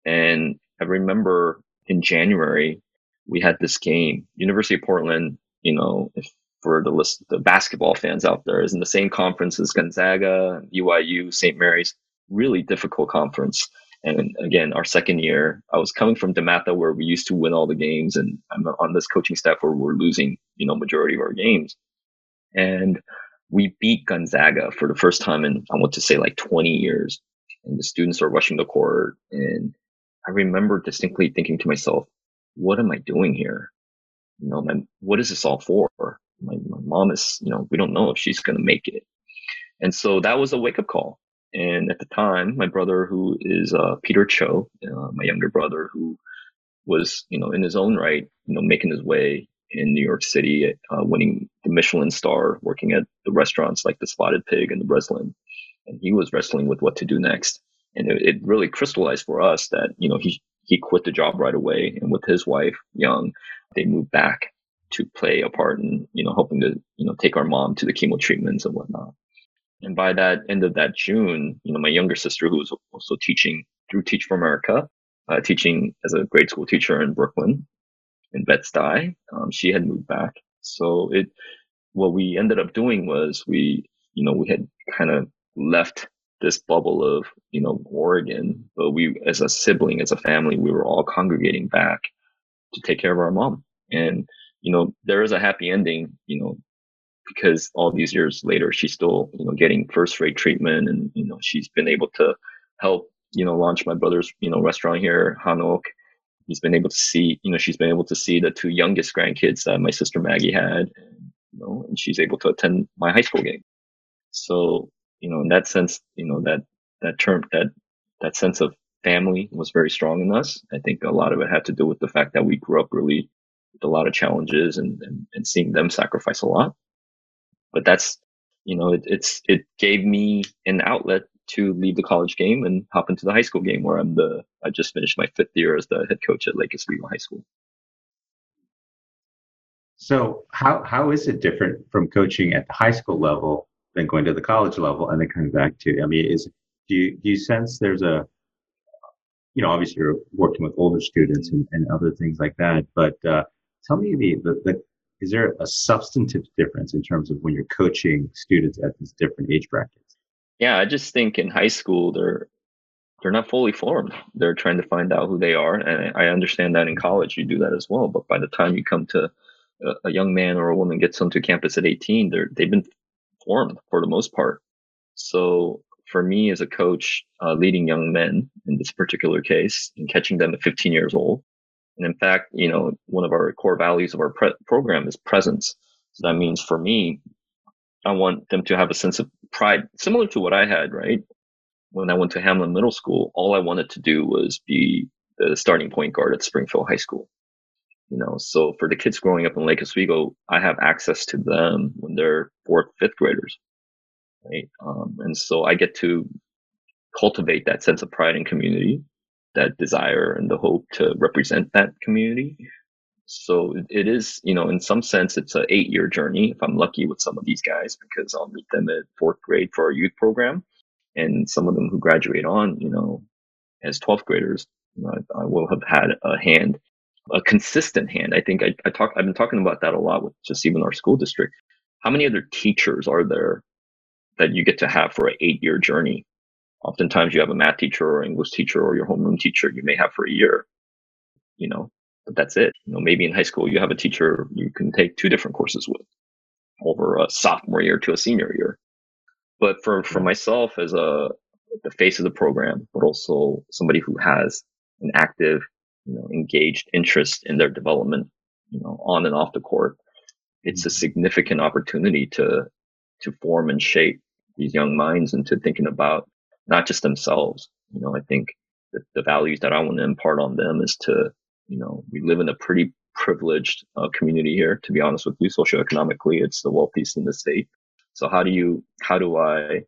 And I remember in January, we had this game. University of Portland, you know, if for the list the basketball fans out there, is in the same conference as Gonzaga, BYU, St. Mary's. Really difficult conference. And again, our second year, I was coming from DeMatha where we used to win all the games, and I'm on this coaching staff where we're losing, you know, majority of our games. And we beat Gonzaga for the first time in I want to say like 20 years. And the students are rushing the court and I remember distinctly thinking to myself, what am I doing here? You know, my, what is this all for? My, my mom is, you know, we don't know if she's going to make it. And so that was a wake up call. And at the time, my brother, who is uh, Peter Cho, uh, my younger brother, who was, you know, in his own right, you know, making his way in New York City, uh, winning the Michelin star, working at the restaurants like the Spotted Pig and the Breslin. And he was wrestling with what to do next and it, it really crystallized for us that you know he he quit the job right away. And with his wife, Young, they moved back to play a part in, you know, helping to, you know, take our mom to the chemo treatments and whatnot. And by that end of that June, you know, my younger sister, who was also teaching through Teach for America, uh, teaching as a grade school teacher in Brooklyn, in Bed-Stuy, um, she had moved back. So it, what we ended up doing was we, you know, we had kind of left this bubble of, you know, Oregon, but we, as a sibling, as a family, we were all congregating back to take care of our mom. And, you know, there is a happy ending, you know, because all these years later, she's still, you know, getting first rate treatment and, you know, she's been able to help, you know, launch my brother's, you know, restaurant here, Han Oak. He's been able to see, you know, she's been able to see the two youngest grandkids that my sister Maggie had, and, you know, and she's able to attend my high school game. So, you know, in that sense, you know, that, that term, that, that sense of family was very strong in us. I think a lot of it had to do with the fact that we grew up really with a lot of challenges and, and, and seeing them sacrifice a lot. But that's, you know, it, it's, it gave me an outlet to leave the college game and hop into the high school game where I'm the, I just finished my fifth year as the head coach at Lake Oswego High School. So how, how is it different from coaching at the high school level than going to the college level and then coming back to, I mean, is, do you, do you sense there's a, you know, obviously you're working with older students and, and other things like that, but, uh, tell me the, the, the, is there a substantive difference in terms of when you're coaching students at these different age brackets? Yeah, I just think in high school, they're, they're not fully formed. They're trying to find out who they are. And I understand that in college, you do that as well. But by the time you come to a, a young man or a woman gets onto campus at 18, they're, they've been for the most part. So for me as a coach, uh, leading young men in this particular case and catching them at 15 years old. And in fact, you know, one of our core values of our pre- program is presence. So that means for me, I want them to have a sense of pride, similar to what I had, right? When I went to Hamlin Middle School, all I wanted to do was be the starting point guard at Springfield High School. You know, so for the kids growing up in Lake Oswego, I have access to them when they're fourth, fifth graders, right? Um, and so I get to cultivate that sense of pride and community, that desire and the hope to represent that community. So it is, you know, in some sense, it's an eight year journey if I'm lucky with some of these guys because I'll meet them at fourth grade for our youth program. And some of them who graduate on, you know, as 12th graders, you know, I, I will have had a hand a consistent hand. I think I, I talk, I've been talking about that a lot with just even our school district. How many other teachers are there that you get to have for an eight year journey? Oftentimes you have a math teacher or English teacher or your homeroom teacher you may have for a year, you know, but that's it. You know, maybe in high school you have a teacher you can take two different courses with over a sophomore year to a senior year. But for, for mm-hmm. myself as a, the face of the program, but also somebody who has an active you know, engaged interest in their development, you know, on and off the court, it's a mm-hmm. significant opportunity to, to form and shape these young minds into thinking about not just themselves. You know, I think that the values that I want to impart on them is to, you know, we live in a pretty privileged uh, community here. To be honest with you, socioeconomically, it's the wealthiest in the state. So how do you, how do I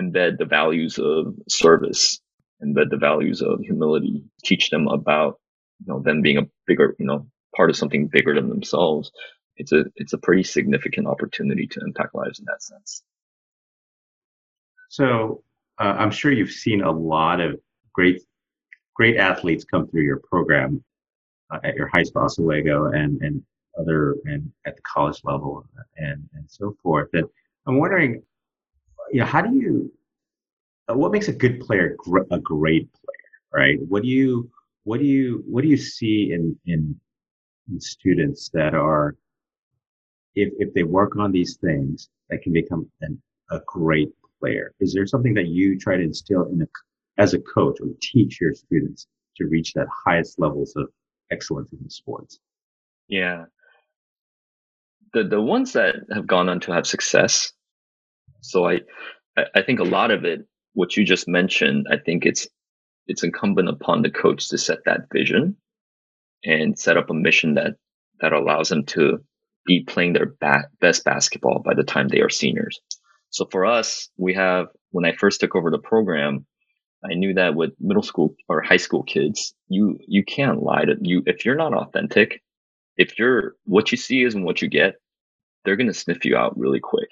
embed the values of service, embed the values of humility, teach them about you know, them being a bigger, you know, part of something bigger than themselves, it's a, it's a pretty significant opportunity to impact lives in that sense. So uh, I'm sure you've seen a lot of great, great athletes come through your program uh, at your high school, Oswego, and and other and at the college level, and and so forth. And I'm wondering, you know, how do you, uh, what makes a good player gr- a great player, right? What do you what do you what do you see in in, in students that are if if they work on these things that can become an, a great player? Is there something that you try to instill in a, as a coach or teach your students to reach that highest levels of excellence in the sports? Yeah. The the ones that have gone on to have success so i i think a lot of it what you just mentioned i think it's it's incumbent upon the coach to set that vision and set up a mission that that allows them to be playing their ba- best basketball by the time they are seniors. So for us, we have when I first took over the program, I knew that with middle school or high school kids, you you can't lie to you if you're not authentic. If you're what you see isn't what you get, they're gonna sniff you out really quick.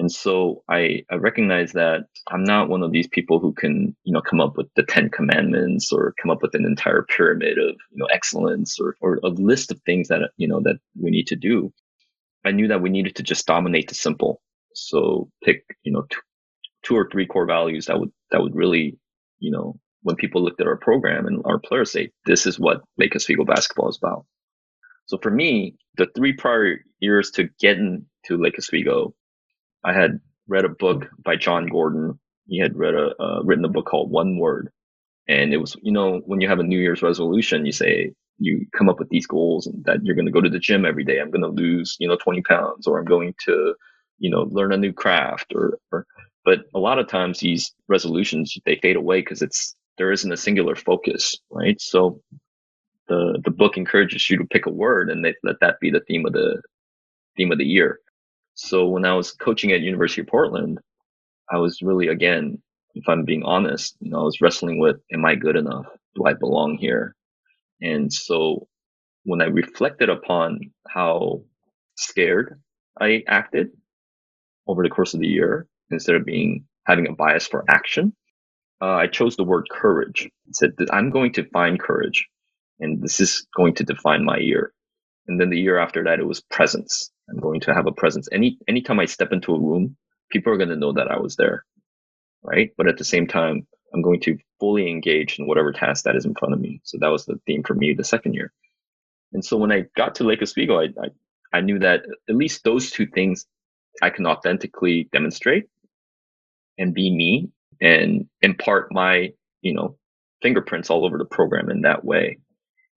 And so I, I recognize that I'm not one of these people who can, you know, come up with the 10 commandments or come up with an entire pyramid of, you know, excellence or, or a list of things that, you know, that we need to do. I knew that we needed to just dominate the simple. So pick, you know, two, two or three core values that would, that would really, you know, when people looked at our program and our players say, this is what Lake Oswego basketball is about. So for me, the three prior years to get into Lake Oswego I had read a book by Jon Gordon. He had read a uh, written a book called One Word, and it was you know when you have a New Year's resolution, you say you come up with these goals and that you're going to go to the gym every day. I'm going to lose you know 20 pounds, or I'm going to you know learn a new craft, or or. But a lot of times these resolutions they fade away because it's there isn't a singular focus, right? So the the book encourages you to pick a word and they, let that be the theme of the theme of the year. So when I was coaching at University of Portland, I was really, again, if I'm being honest, you know, I was wrestling with, am I good enough? Do I belong here? And so when I reflected upon how scared I acted over the course of the year, instead of being having a bias for action, uh, I chose the word courage. I said that I'm going to find courage, and this is going to define my year. And then the year after that, it was presence. I'm going to have a presence. Any anytime I step into a room, people are going to know that I was there, right? But at the same time, I'm going to fully engage in whatever task that is in front of me. So that was the theme for me the second year. And so when I got to Lake Oswego, I, I, I knew that at least those two things I can authentically demonstrate and be me and impart my, you know, fingerprints all over the program in that way.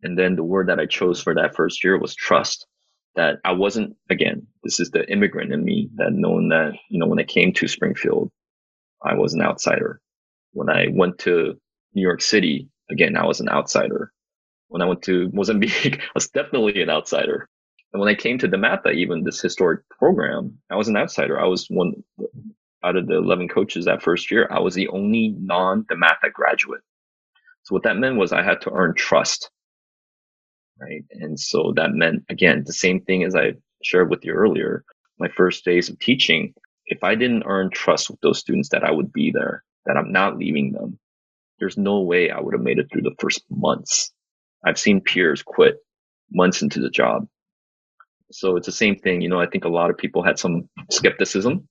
And then the word that I chose for that first year was trust that I wasn't, again, this is the immigrant in me that knowing that, you know, when I came to Springfield, I was an outsider. When I went to New York City, again, I was an outsider. When I went to Mozambique, I was definitely an outsider. And when I came to the DeMatha, even this historic program, I was an outsider. I was one out of the 11 coaches that first year. I was the only non DeMatha graduate. So what that meant was I had to earn trust right? And so that meant, again, the same thing as I shared with you earlier, my first days of teaching, if I didn't earn trust with those students that I would be there, that I'm not leaving them, there's no way I would have made it through the first months. I've seen peers quit months into the job. So it's the same thing. You know, I think a lot of people had some skepticism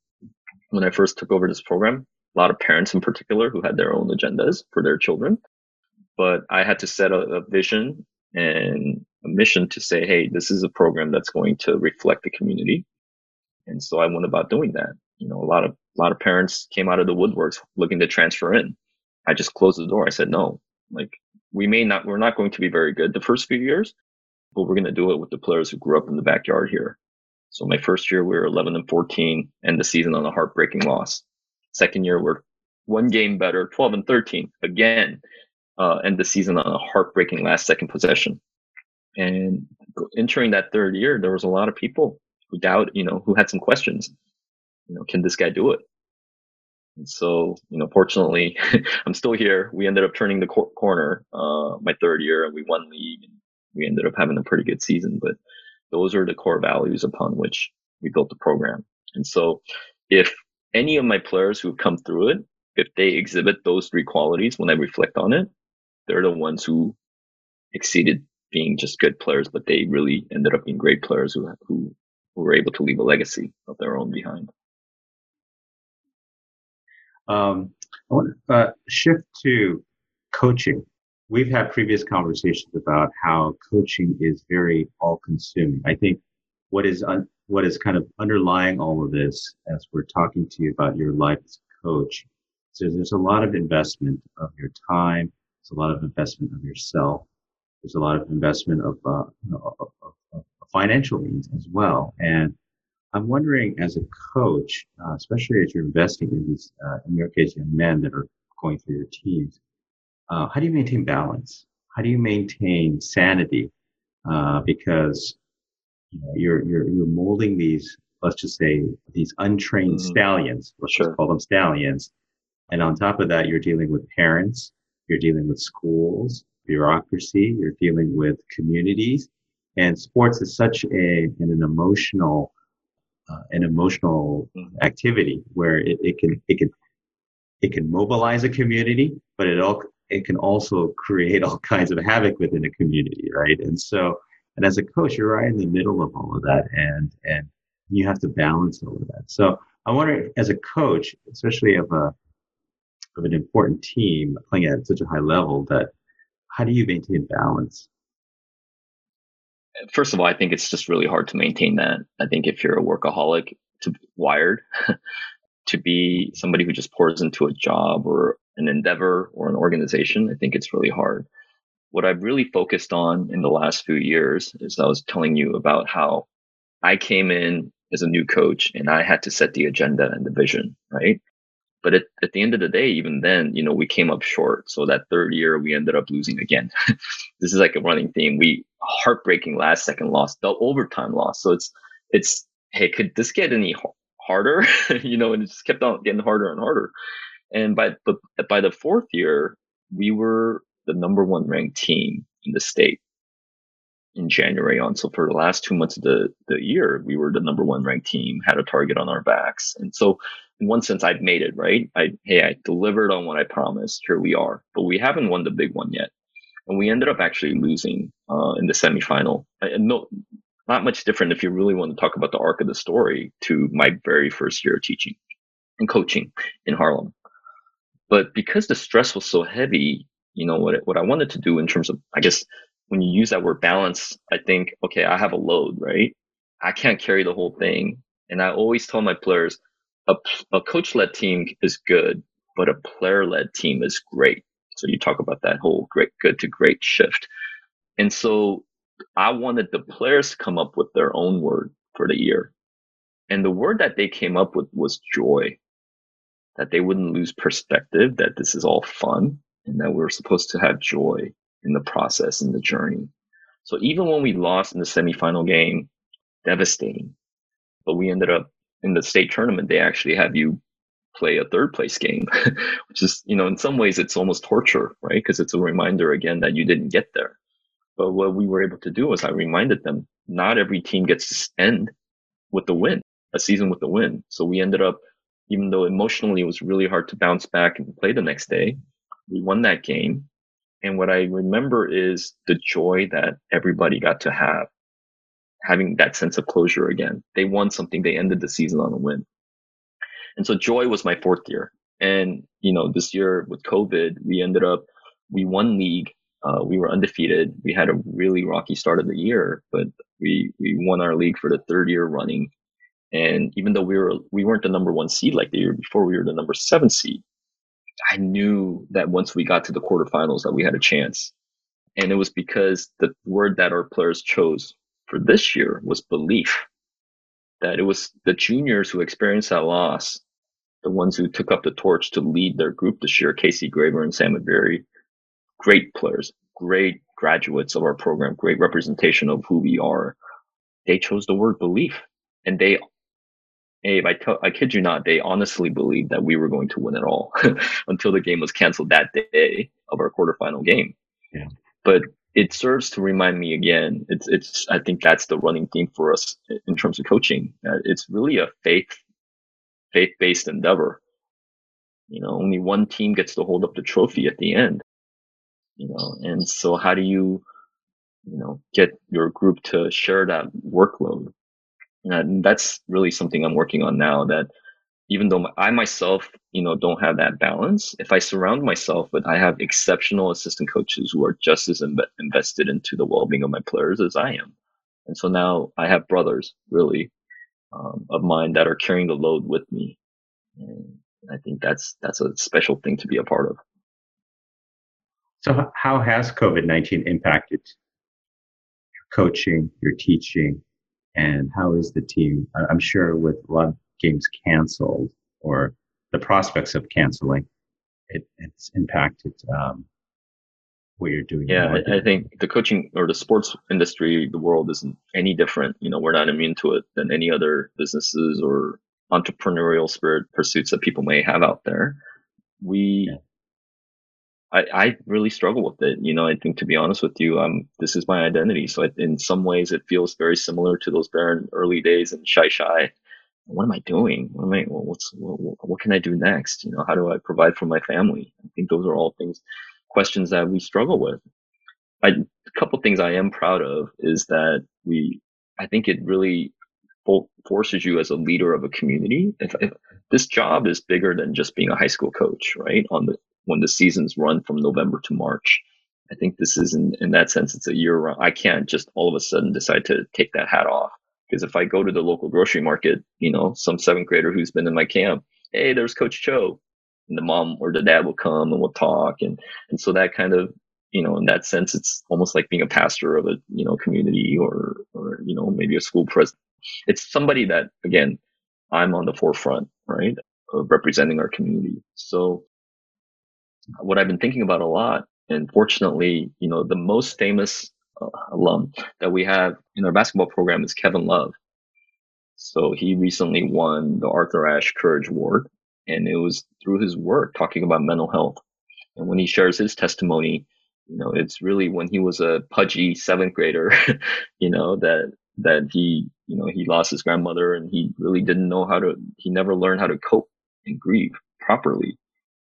when I first took over this program. A lot of parents in particular who had their own agendas for their children. But I had to set a, a vision and a mission to say, hey, this is a program that's going to reflect the community. And so I went about doing that. You know, a lot of a lot of parents came out of the woodworks looking to transfer in. I just closed the door. I said, no, like we may not, we're not going to be very good the first few years, but we're going to do it with the players who grew up in the backyard here. So my first year we were 11 and 14 and the season on a heartbreaking loss. Second year we're one game better, 12 and 13 again uh, end the season on a heartbreaking last second possession. And entering that third year, there was a lot of people who doubt, you know, who had some questions. You know, can this guy do it? And so, you know, fortunately, I'm still here. We ended up turning the cor- corner uh, my third year, and we won league. And we ended up having a pretty good season. But those are the core values upon which we built the program. And so, if any of my players who have come through it, if they exhibit those three qualities when I reflect on it, they're the ones who exceeded being just good players, but they really ended up being great players who who, who were able to leave a legacy of their own behind. Um, I want to uh, shift to coaching. We've had previous conversations about how coaching is very all-consuming. I think what is un- what is kind of underlying all of this, as we're talking to you about your life as a coach, so there's a lot of investment of your time, there's a lot of investment of yourself. There's a lot of investment of, uh, you know, of, of, of, financial means as well. And I'm wondering, as a coach, uh, especially as you're investing in these, uh, in your case, young men that are going through your teams, uh, how do you maintain balance? How do you maintain sanity? Uh, because you know, you're you're you're molding these, let's just say, these untrained mm-hmm. stallions. Let's sure. just call them stallions And on top of that, you're dealing with parents, you're dealing with schools, bureaucracy, you're dealing with communities. And sports is such a, an emotional, uh, an emotional mm-hmm. activity where it, it can, it can, it can mobilize a community, but it all, it can also create all kinds of havoc within a community, right? And so, and as a coach, you're right in the middle of all of that, and and you have to balance all of that. So I wonder, as a coach, especially of a of an important team playing at such a high level, that how do you maintain balance? First of all, I think it's just really hard to maintain that. I think if you're a workaholic, to wired to be somebody who just pours into a job or an endeavor or an organization, I think it's really hard. What I've really focused on in the last few years is I was telling you about how I came in as a new coach and I had to set the agenda and the vision, right? But at, at the end of the day, even then, you know, we came up short. So that third year, we ended up losing again. this is like a running theme. We heartbreaking last second loss, the overtime loss. So it's, it's, hey, could this get any harder? you know, and it just kept on getting harder and harder. And by but by the fourth year, we were the number one ranked team in the state in January on. So for the last two months of the, the year, we were the number one ranked team, had a target on our backs. And so in one sense, I've made it, right? I, hey, I delivered on what I promised. Here we are, but we haven't won the big one yet. And we ended up actually losing, uh, in the semifinal. No, not much different if you really want to talk about the arc of the story to my very first year of teaching and coaching in Harlem. But because the stress was so heavy, you know, what, what I wanted to do in terms of, I guess, when you use that word balance, I think, okay, I have a load, right? I can't carry the whole thing. And I always tell my players, a, a coach led team is good, but a player led team is great. So you talk about that whole great, good to great shift. And so I wanted the players to come up with their own word for the year. And the word that they came up with was joy, that they wouldn't lose perspective, that this is all fun and that we're supposed to have joy in the process, in the journey. So even when we lost in the semifinal game, devastating, but we ended up in the state tournament, they actually have you play a third place game, which is, you know, in some ways it's almost torture, right? Because it's a reminder again that you didn't get there. But what we were able to do was I reminded them not every team gets to end with the win, a season with the win. So we ended up, even though emotionally it was really hard to bounce back and play the next day, we won that game. And what I remember is the joy that everybody got to have, having that sense of closure again. They won something. They ended the season on a win. And so joy was my fourth year. And, you know, this year with COVID, we ended up, we won league. Uh, we were undefeated. We had a really rocky start of the year, but we, we won our league for the third year running. And even though we were, we weren't the number one seed like the year before, we were the number seven seed. I knew that once we got to the quarterfinals that we had a chance. And it was because the word that our players chose for this year was belief. That it was the juniors who experienced that loss, the ones who took up the torch to lead their group this year, Casey Graber and Sam Berry, great players, great graduates of our program, great representation of who we are. They chose the word belief and they Abe, I, I kid you not, they honestly believed that we were going to win it all until the game was canceled that day of our quarterfinal game. Yeah. But it serves to remind me again. It's it's. I think that's the running theme for us in terms of coaching. Uh, it's really a faith faith based endeavor. You know, only one team gets to hold up the trophy at the end. You know, and so how do you, you know, get your group to share that workload? And that's really something I'm working on now that even though I myself, you know, don't have that balance, if I surround myself with, I have exceptional assistant coaches who are just as Im- invested into the well-being of my players as I am. And so now I have brothers really um, of mine that are carrying the load with me. And I think that's, that's a special thing to be a part of. So how has COVID-19 impacted your coaching, your teaching, and how is the team? I'm sure with a lot of games canceled or the prospects of canceling, it, it's impacted um, what you're doing. Yeah, I, I think the coaching or the sports industry, the world isn't any different. You know, we're not immune to it than any other businesses or entrepreneurial spirit pursuits that people may have out there. we yeah. I, I really struggle with it. You know, I think to be honest with you, um, this is my identity. So I, in some ways, it feels very similar to those barren early days in Xai Xai. What am I doing? What am I? What's what, what can I do next? You know, how do I provide for my family? I think those are all things, questions that we struggle with. I, a couple things I am proud of is that we. I think it really forces you as a leader of a community. If, if, this job is bigger than just being a high school coach, right? On the when the seasons run from November to March. I think this is in, in that sense, it's a year round. I can't just all of a sudden decide to take that hat off. Because if I go to the local grocery market, you know, some seventh grader who's been in my camp, hey, there's Coach Cho. And the mom or the dad will come and we'll talk. And, and so that kind of, you know, in that sense, it's almost like being a pastor of a, you know, community or, or, you know, maybe a school president. It's somebody that, again, I'm on the forefront, right, of representing our community. So what I've been thinking about a lot, and fortunately, you know, the most famous Uh, alum that we have in our basketball program is Kevin Love. So he recently won the Arthur Ashe Courage Award, and it was through his work talking about mental health. And when he shares his testimony, you know, it's really when he was a pudgy seventh grader, you know, that that he, you know, he lost his grandmother and he really didn't know how to, he never learned how to cope and grieve properly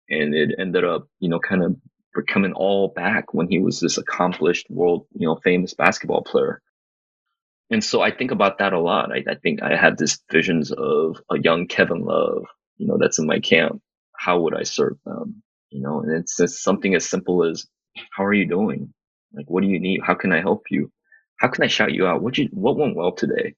and it ended up, you know, kind of coming all back when he was this accomplished world, you know, famous basketball player. And so I think about that a lot. I, I think I have these visions of a young Kevin Love, you know, that's in my camp. How would I serve them? You know, and it's just something as simple as, how are you doing? Like, what do you need? How can I help you? How can I shout you out? What you, what went well today?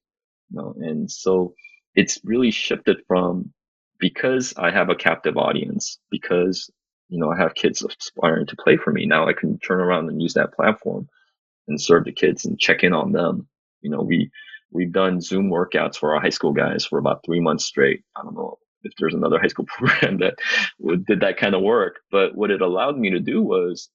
You know, and so it's really shifted from because I have a captive audience, because you know I have kids aspiring to play for me. Now I can turn around and use that platform and serve the kids and check in on them. You know, we we've done Zoom workouts for our high school guys for about three months straight. I don't know if there's another high school program that did that kind of work, but what it allowed me to do was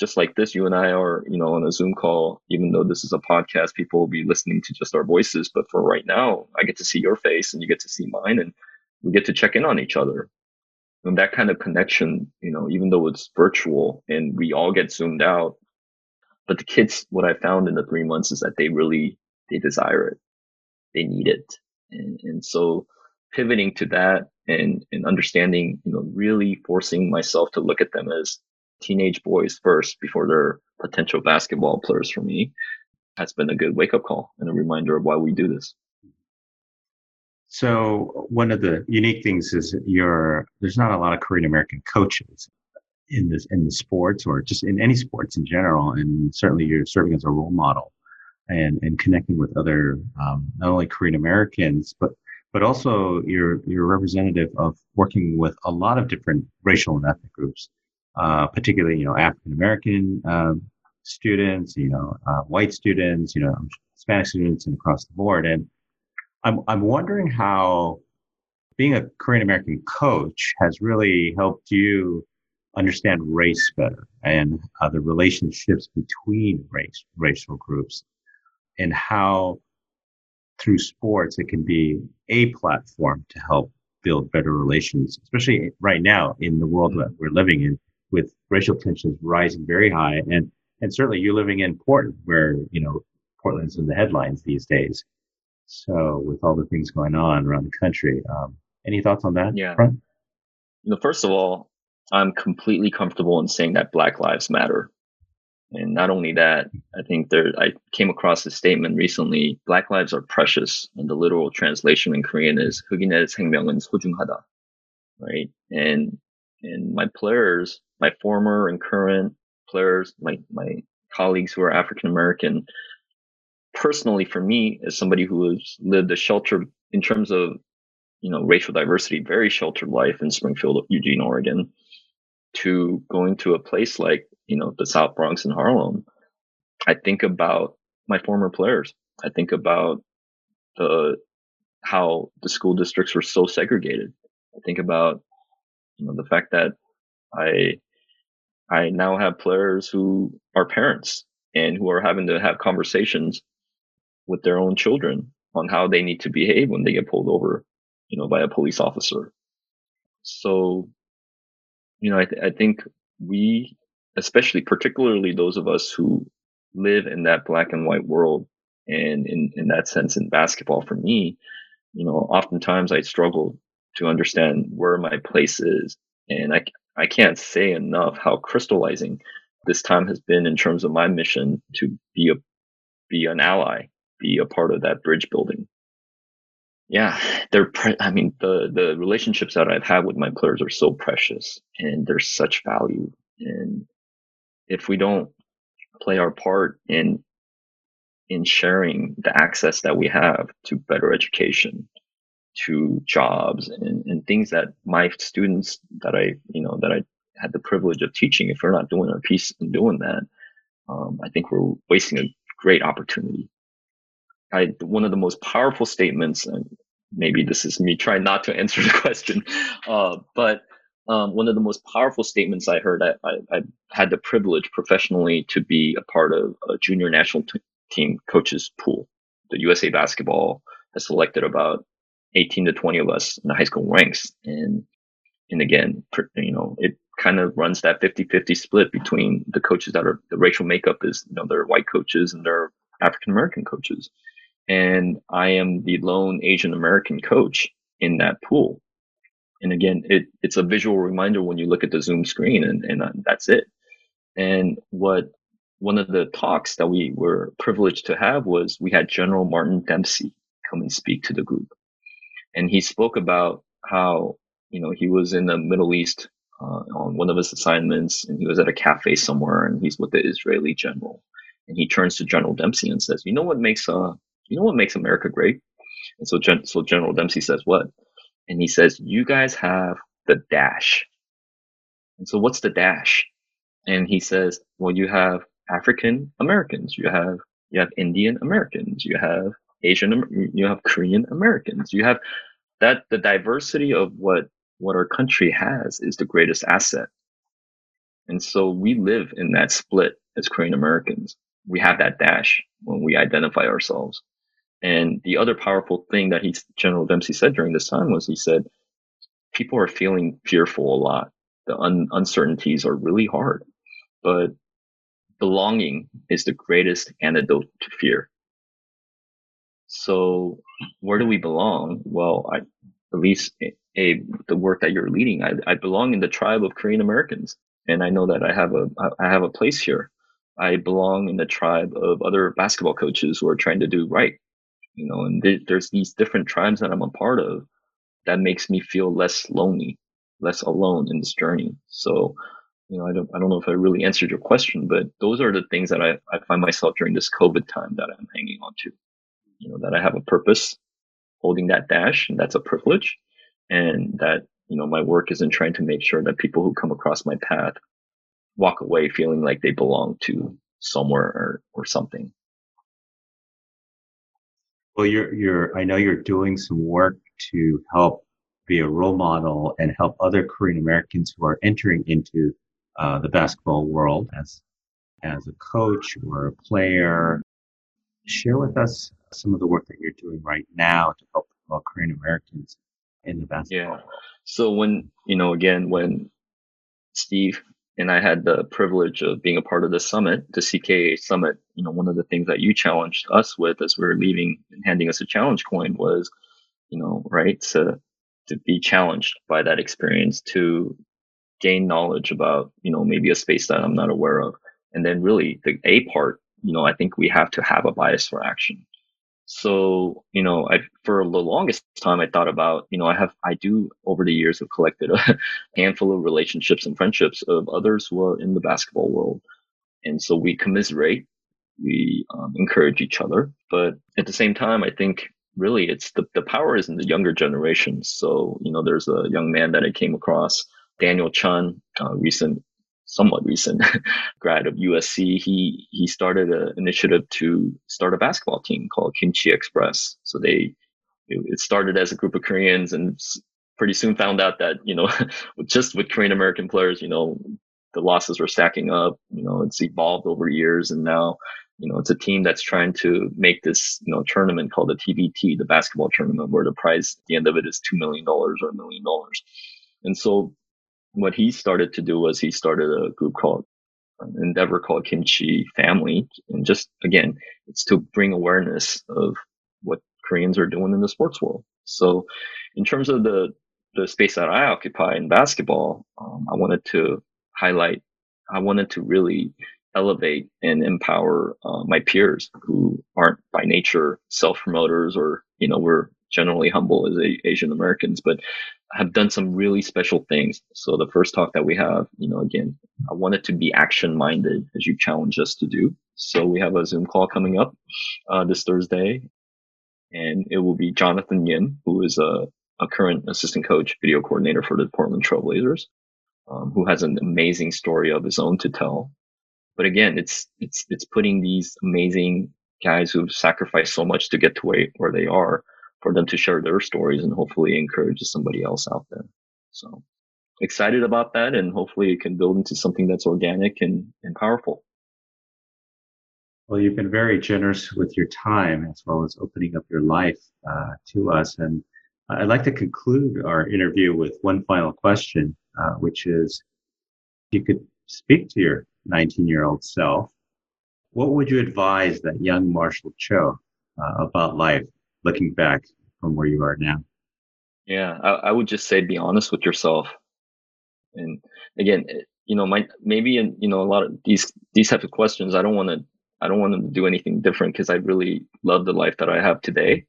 just like this, you and I are, you know, on a Zoom call, even though this is a podcast, people will be listening to just our voices. But for right now, I get to see your face and you get to see mine. And we get to check in on each other. And that kind of connection, you know, even though it's virtual and we all get zoomed out, but the kids, what I found in the three months is that they really, they desire it. They need it. And, and so pivoting to that and, and understanding, you know, really forcing myself to look at them as teenage boys first before they're potential basketball players for me has been a good wake up call and a reminder of why we do this. So one of the unique things is you're there's not a lot of Korean American coaches in this in the sports or just in any sports in general, and certainly you're serving as a role model and and connecting with other um, not only Korean Americans but but also you're you're representative of working with a lot of different racial and ethnic groups, uh, particularly you know African American um, students, you know uh, white students, you know Hispanic students, and across the board. And I'm I'm wondering how being a Korean American coach has really helped you understand race better and uh, the relationships between race racial groups and how through sports it can be a platform to help build better relations especially right now in the world that we're living in with racial tensions rising very high and and certainly you're living in Portland where you know Portland's in the headlines these days so with all the things going on around the country, um, any thoughts on that? Yeah. Front? You know, first of all, I'm completely comfortable in saying that Black Lives Matter. And not only that, I think there, I came across a statement recently, Black lives are precious. And the literal translation in Korean is 흑인의 생명은 소중하다. Right. And, and my players, my former and current players, my, my colleagues who are African American, personally for me as somebody who has lived a sheltered in terms of you know racial diversity very sheltered life in springfield eugene oregon to going to a place like you know the south bronx and harlem i think about my former players. I think about the how the school districts were so segregated. I think about you know the fact that i i now have players who are parents and who are having to have conversations with their own children on how they need to behave when they get pulled over, you know, by a police officer. So you know, I, th- I think we, especially particularly those of us who live in that black and white world, and in, in that sense, in basketball, for me, you know, oftentimes I struggle to understand where my place is. And I, I can't say enough how crystallizing this time has been in terms of my mission to be a, be an ally, be a part of that bridge building yeah, they're. Pre- I mean, the the relationships that I've had with my players are so precious, and there's such value. And if we don't play our part in in sharing the access that we have to better education, to jobs, and, and things that my students that I you know that I had the privilege of teaching, if we're not doing our piece in doing that, um, I think we're wasting a great opportunity. I, one of the most powerful statements, and maybe this is me trying not to answer the question, uh, but um, one of the most powerful statements I heard, I, I, I, had the privilege professionally to be a part of a junior national t- team coaches pool. The USA basketball has selected about 18 to 20 of us in the high school ranks. And, and again, you know, it kind of runs that 50 50 split between the coaches that are the racial makeup is, you know, they're white coaches and they're African American coaches and I am the lone Asian American coach in that pool. And again, it, it's a visual reminder when you look at the Zoom screen, and, and uh, that's it. And what one of the talks that we were privileged to have was we had General Martin Dempsey come and speak to the group. And he spoke about how, you know, he was in the Middle East uh, on one of his assignments and he was at a cafe somewhere and he's with the Israeli general. And he turns to General Dempsey and says, you know what makes uh, you know what makes America great? And so, Gen- so General Dempsey says what? And he says, you guys have the dash. And so what's the dash? And he says, well, you have African Americans, you have, you have Indian Americans, you have Asian, you have Korean Americans, you have that the diversity of what, what our country has is the greatest asset. And so we live in that split as Korean Americans. We have that dash when we identify ourselves. And the other powerful thing that he, General Dempsey said during this time was he said, people are feeling fearful a lot. The un- uncertainties are really hard, but belonging is the greatest antidote to fear. So where do we belong? Well, I, at least a, a, the work that you're leading, I, I belong in the tribe of Korean Americans. And I know that I have a, I have a place here. I belong in the tribe of other basketball coaches who are trying to do right you know, and th- there's these different tribes that I'm a part of that makes me feel less lonely, less alone in this journey. So, you know, I don't, I don't know if I really answered your question, but those are the things that I, I find myself during this COVID time that I'm hanging on to. You know, that I have a purpose holding that dash and that's a privilege. And that, you know, my work is in trying to make sure that people who come across my path walk away feeling like they belong to somewhere or, or something. Well, you're, you're, I know you're doing some work to help be a role model and help other Korean Americans who are entering into uh, the basketball world as, as a coach or a player. Share with us some of the work that you're doing right now to help promote Korean Americans in the basketball. Yeah. So when, you know, again, when Steve and I had the privilege of being a part of the summit, the CKA summit. You know, one of the things that you challenged us with as we were leaving and handing us a challenge coin was, you know, right, to to be challenged by that experience, to gain knowledge about, you know, maybe a space that I'm not aware of. And then really the A part, you know, I think we have to have a bias for action. So, you know, I, for the longest time, I thought about, you know, I have, I do over the years have collected a handful of relationships and friendships of others who are in the basketball world. And so we commiserate, we um, encourage each other. But at the same time, I think really it's the, the power is in the younger generation. So, you know, there's a young man that I came across, Daniel Chun, recent somewhat recent grad of USC, he he started an initiative to start a basketball team called Kimchi Express. So they it started as a group of Koreans and pretty soon found out that you know just with Korean American players, you know the losses were stacking up. You know it's evolved over years, and now you know it's a team that's trying to make this you know tournament called the TBT, the basketball tournament, where the prize at the end of it is two million dollars or a million dollars. And so what he started to do was he started a group called an endeavor called Kimchi Family, and just again, it's to bring awareness of what Koreans are doing in the sports world. So, in terms of the the space that I occupy in basketball, um, I wanted to highlight. I wanted to really elevate and empower uh, my peers who aren't by nature self promoters or you know we're generally humble as a, Asian Americans, but have done some really special things. So the first talk that we have, you know, again, I wanted to be action minded as you challenge us to do. So we have a Zoom call coming up uh, this Thursday, and it will be Jonathan Yin, who is a, a current assistant coach, video coordinator for the Portland Trailblazers, um, who has an amazing story of his own to tell. But again, it's it's it's putting these amazing guys who've sacrificed so much to get to where, where they are for them to share their stories and hopefully encourage somebody else out there. So excited about that and hopefully it can build into something that's organic and, and powerful. Well, you've been very generous with your time as well as opening up your life uh, to us. And I'd like to conclude our interview with one final question, uh, which is if you could speak to your 19 year old self, what would you advise that young Marshall Cho uh, about life looking back from where you are now? Yeah, I, I would just say be honest with yourself. And again, you know, my maybe in you know a lot of these these type of questions, I don't want to I don't want them to do anything different because I really love the life that I have today.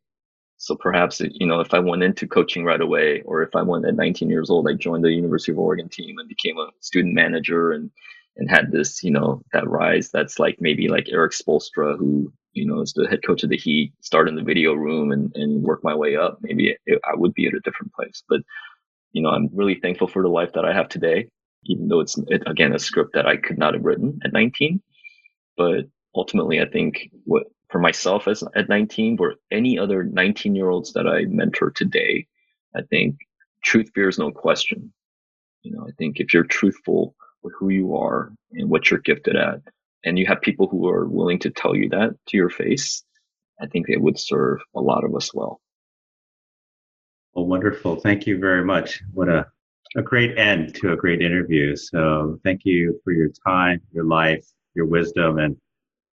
So perhaps you know if I went into coaching right away, or if I went at 19 years old, I joined the University of Oregon team and became a student manager and and had this you know that rise. That's like maybe like Erik Spoelstra who you know, as the head coach of the Heat, start in the video room and, and work my way up, maybe it, I would be at a different place. But, you know, I'm really thankful for the life that I have today, even though it's, it, again, a script that I could not have written at 19. But ultimately, I think what for myself as at 19, for any other 19 year olds that I mentor today, I think truth fears no question. You know, I think if you're truthful with who you are and what you're gifted at, and you have people who are willing to tell you that to your face, I think it would serve a lot of us well. Well, wonderful. Thank you very much. What a, a great end to a great interview. So thank you for your time, your life, your wisdom, and,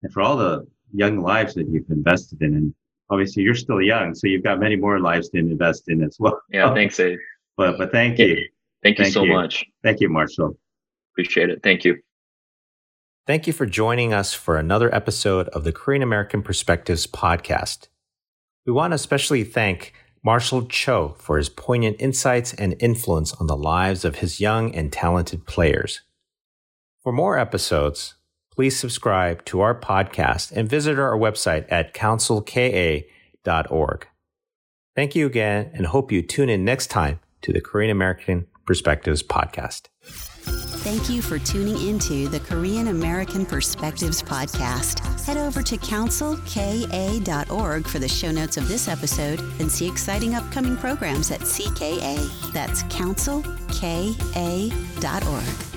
and for all the young lives that you've invested in. And obviously you're still young, so you've got many more lives to invest in as well. Yeah, thanks, Abe. But, but thank you. Thank you thank so you. much. Thank you, Marshall. Appreciate it. Thank you. Thank you for joining us for another episode of the Korean American Perspectives podcast. We want to especially thank Marshall Cho for his poignant insights and influence on the lives of his young and talented players. For more episodes, please subscribe to our podcast and visit our website at councilka.org. Thank you again and hope you tune in next time to the Korean American Perspectives podcast. Thank you for tuning into the Korean American Perspectives podcast. Head over to councilka.org for the show notes of this episode and see exciting upcoming programs at CKA. That's councilka.org.